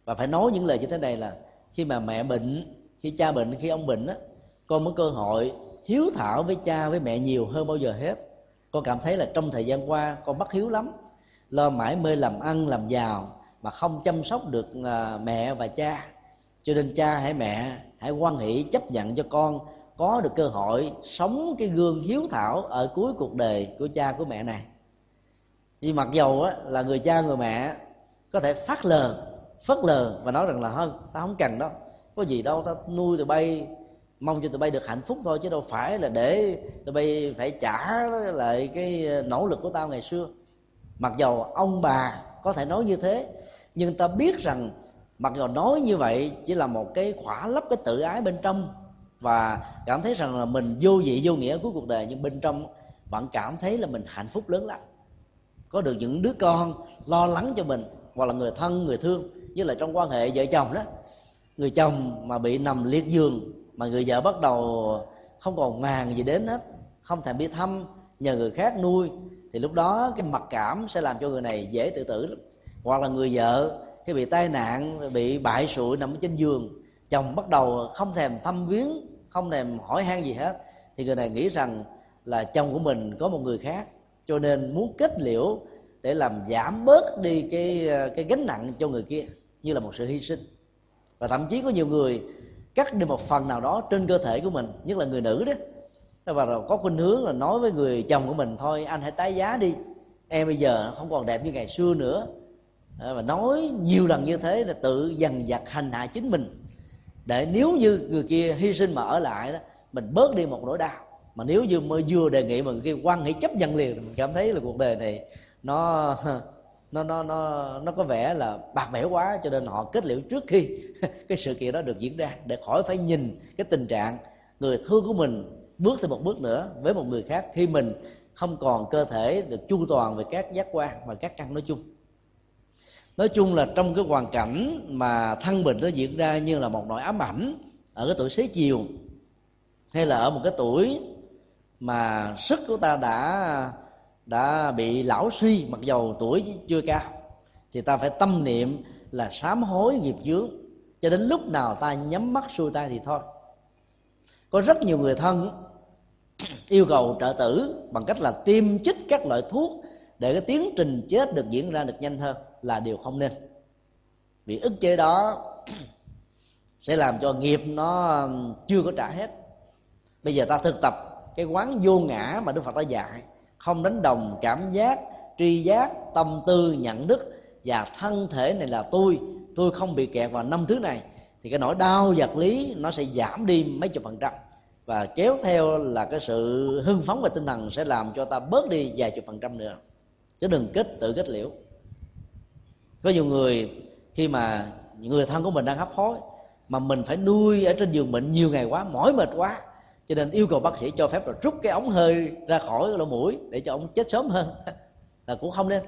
Và phải nói những lời như thế này là khi mà mẹ bệnh, khi cha bệnh, khi ông bệnh á, con có cơ hội hiếu thảo với cha, với mẹ nhiều hơn bao giờ hết. Con cảm thấy là trong thời gian qua con bất hiếu lắm. Lo mãi mê làm ăn, làm giàu mà không chăm sóc được à, mẹ và cha. Cho nên cha hãy mẹ hãy quan hỷ chấp nhận cho con có được cơ hội sống cái gương hiếu thảo ở cuối cuộc đời của cha của mẹ này. Vì mặc dầu á, là người cha người mẹ có thể phát lờ phớt lờ và nói rằng là hơn ta không cần đâu có gì đâu ta nuôi tụi bay mong cho tụi bay được hạnh phúc thôi chứ đâu phải là để tụi bay phải trả lại cái nỗ lực của tao ngày xưa. Mặc dầu ông bà có thể nói như thế nhưng ta biết rằng mặc dù nói như vậy chỉ là một cái khỏa lấp cái tự ái bên trong và cảm thấy rằng là mình vô vị, vô nghĩa của cuộc đời, nhưng bên trong vẫn cảm thấy là mình hạnh phúc lớn lắm có được những đứa con lo lắng cho mình, hoặc là người thân, người thương, như là trong quan hệ vợ chồng đó. Người chồng mà bị nằm liệt giường, mà người vợ bắt đầu không còn màng gì đến hết, không thèm đi thăm, nhờ người khác nuôi, thì lúc đó cái mặc cảm sẽ làm cho người này dễ tự tử lắm hoặc là người vợ khi bị tai nạn, bị bại sụi nằm trên giường, chồng bắt đầu không thèm thăm viếng, không thèm hỏi han gì hết, thì người này nghĩ rằng là chồng của mình có một người khác. Cho nên muốn kết liễu để làm giảm bớt đi cái cái gánh nặng cho người kia, như là một sự hy sinh. Và thậm chí có nhiều người cắt đi một phần nào đó trên cơ thể của mình, nhất là người nữ đó. Và rồi có khuynh hướng là nói với người chồng của mình, thôi anh hãy tái giá đi, em bây giờ không còn đẹp như ngày xưa nữa À, và nói nhiều lần như thế là tự dằn vặt hành hạ chính mình. Để nếu như người kia hy sinh mà ở lại đó, mình bớt đi một nỗi đau. Mà nếu như mới vừa đề nghị mà người kia quan hãy chấp nhận liền, mình cảm thấy là cuộc đời này nó nó nó nó nó có vẻ là bạc bẽo quá, cho nên họ kết liễu trước khi cái sự kiện đó được diễn ra, để khỏi phải nhìn cái tình trạng người thương của mình bước thêm một bước nữa với một người khác khi mình không còn cơ thể được chu toàn về các giác quan và các căn nói chung nói chung là trong cái hoàn cảnh mà thân bệnh nó diễn ra như là một nỗi ám ảnh ở cái tuổi xế chiều, hay là ở một cái tuổi mà sức của ta đã đã bị lão suy, mặc dầu tuổi chưa cao, thì ta phải tâm niệm là sám hối nghiệp chướng. Cho đến lúc nào ta nhắm mắt xuôi tay thì thôi. Có rất nhiều người thân yêu cầu trợ tử bằng cách là tiêm chích các loại thuốc để cái tiến trình chết được diễn ra được nhanh hơn là điều không nên. Vì ức chế đó sẽ làm cho nghiệp nó um, chưa có trả hết. Bây giờ ta thực tập cái quán vô ngã mà đức phật đã dạy, không đánh đồng cảm giác, tri giác, tâm tư, nhận thức và thân thể này là tôi tôi không bị kẹt vào năm thứ này, thì cái nỗi đau vật lý nó sẽ giảm đi mấy chục phần trăm. Và kéo theo là cái sự hưng phấn về tinh thần sẽ làm cho ta bớt đi vài chục phần trăm nữa. Chứ đừng kết tự kết liễu có nhiều người, khi mà người thân của mình đang hấp hối, mà mình phải nuôi ở trên giường bệnh nhiều ngày quá, mỏi mệt quá, cho nên yêu cầu bác sĩ cho phép là rút cái ống hơi ra khỏi lỗ mũi để cho ông chết sớm hơn. Là cũng không nên.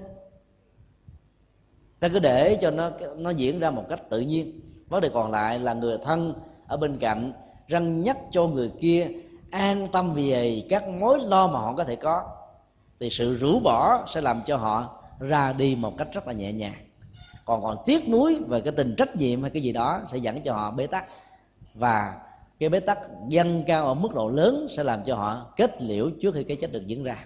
Ta cứ để cho nó nó diễn ra một cách tự nhiên. Vấn đề còn lại là người thân ở bên cạnh răng nhắc cho người kia an tâm về các mối lo mà họ có thể có. Thì sự rũ bỏ sẽ làm cho họ ra đi một cách rất là nhẹ nhàng còn còn tiếc nuối về cái tình trách nhiệm hay cái gì đó sẽ dẫn cho họ bế tắc. Và cái bế tắc dâng cao ở mức độ lớn sẽ làm cho họ kết liễu trước khi cái chết được diễn ra.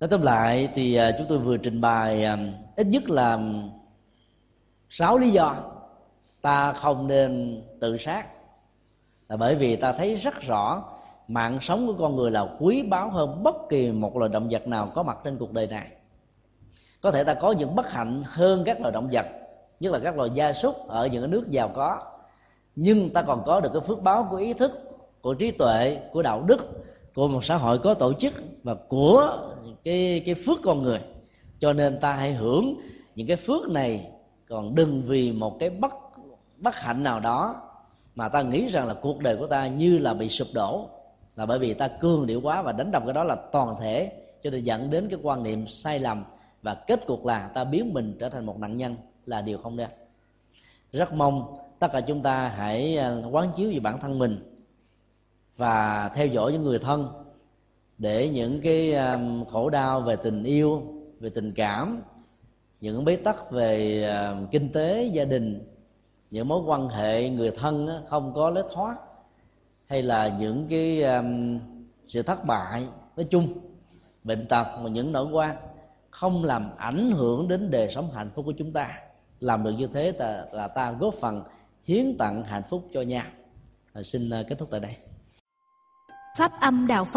Nói tóm lại thì à, chúng tôi vừa trình bày à, ít nhất là sáu lý do ta không nên tự sát. Là bởi vì ta thấy rất rõ mạng sống của con người là quý báu hơn bất kỳ một loài động vật nào có mặt trên cuộc đời này có thể ta có những bất hạnh hơn các loài động vật, nhất là các loài gia súc ở những nước giàu có. Nhưng ta còn có được cái phước báo của ý thức, của trí tuệ, của đạo đức, của một xã hội có tổ chức và của cái cái phước con người. Cho nên ta hãy hưởng những cái phước này, còn đừng vì một cái bất bất hạnh nào đó mà ta nghĩ rằng là cuộc đời của ta như là bị sụp đổ, là bởi vì ta cương điệu quá và đánh đồng cái đó là toàn thể, cho nên dẫn đến cái quan niệm sai lầm và kết cục là ta biến mình trở thành một nạn nhân là điều không nên. Rất mong tất cả chúng ta hãy à, quán chiếu về bản thân mình và theo dõi những người thân để những cái à, khổ đau về tình yêu, về tình cảm, những bế tắc về à, kinh tế, gia đình, những mối quan hệ người thân không có lối thoát hay là những cái sự thất bại. Nói chung, bệnh tật và những nỗi quan không làm ảnh hưởng đến đời sống hạnh phúc của chúng ta. Làm được như thế ta, là ta góp phần hiến tặng hạnh phúc cho nhau. À, xin kết thúc tại đây. Pháp âm đạo phật.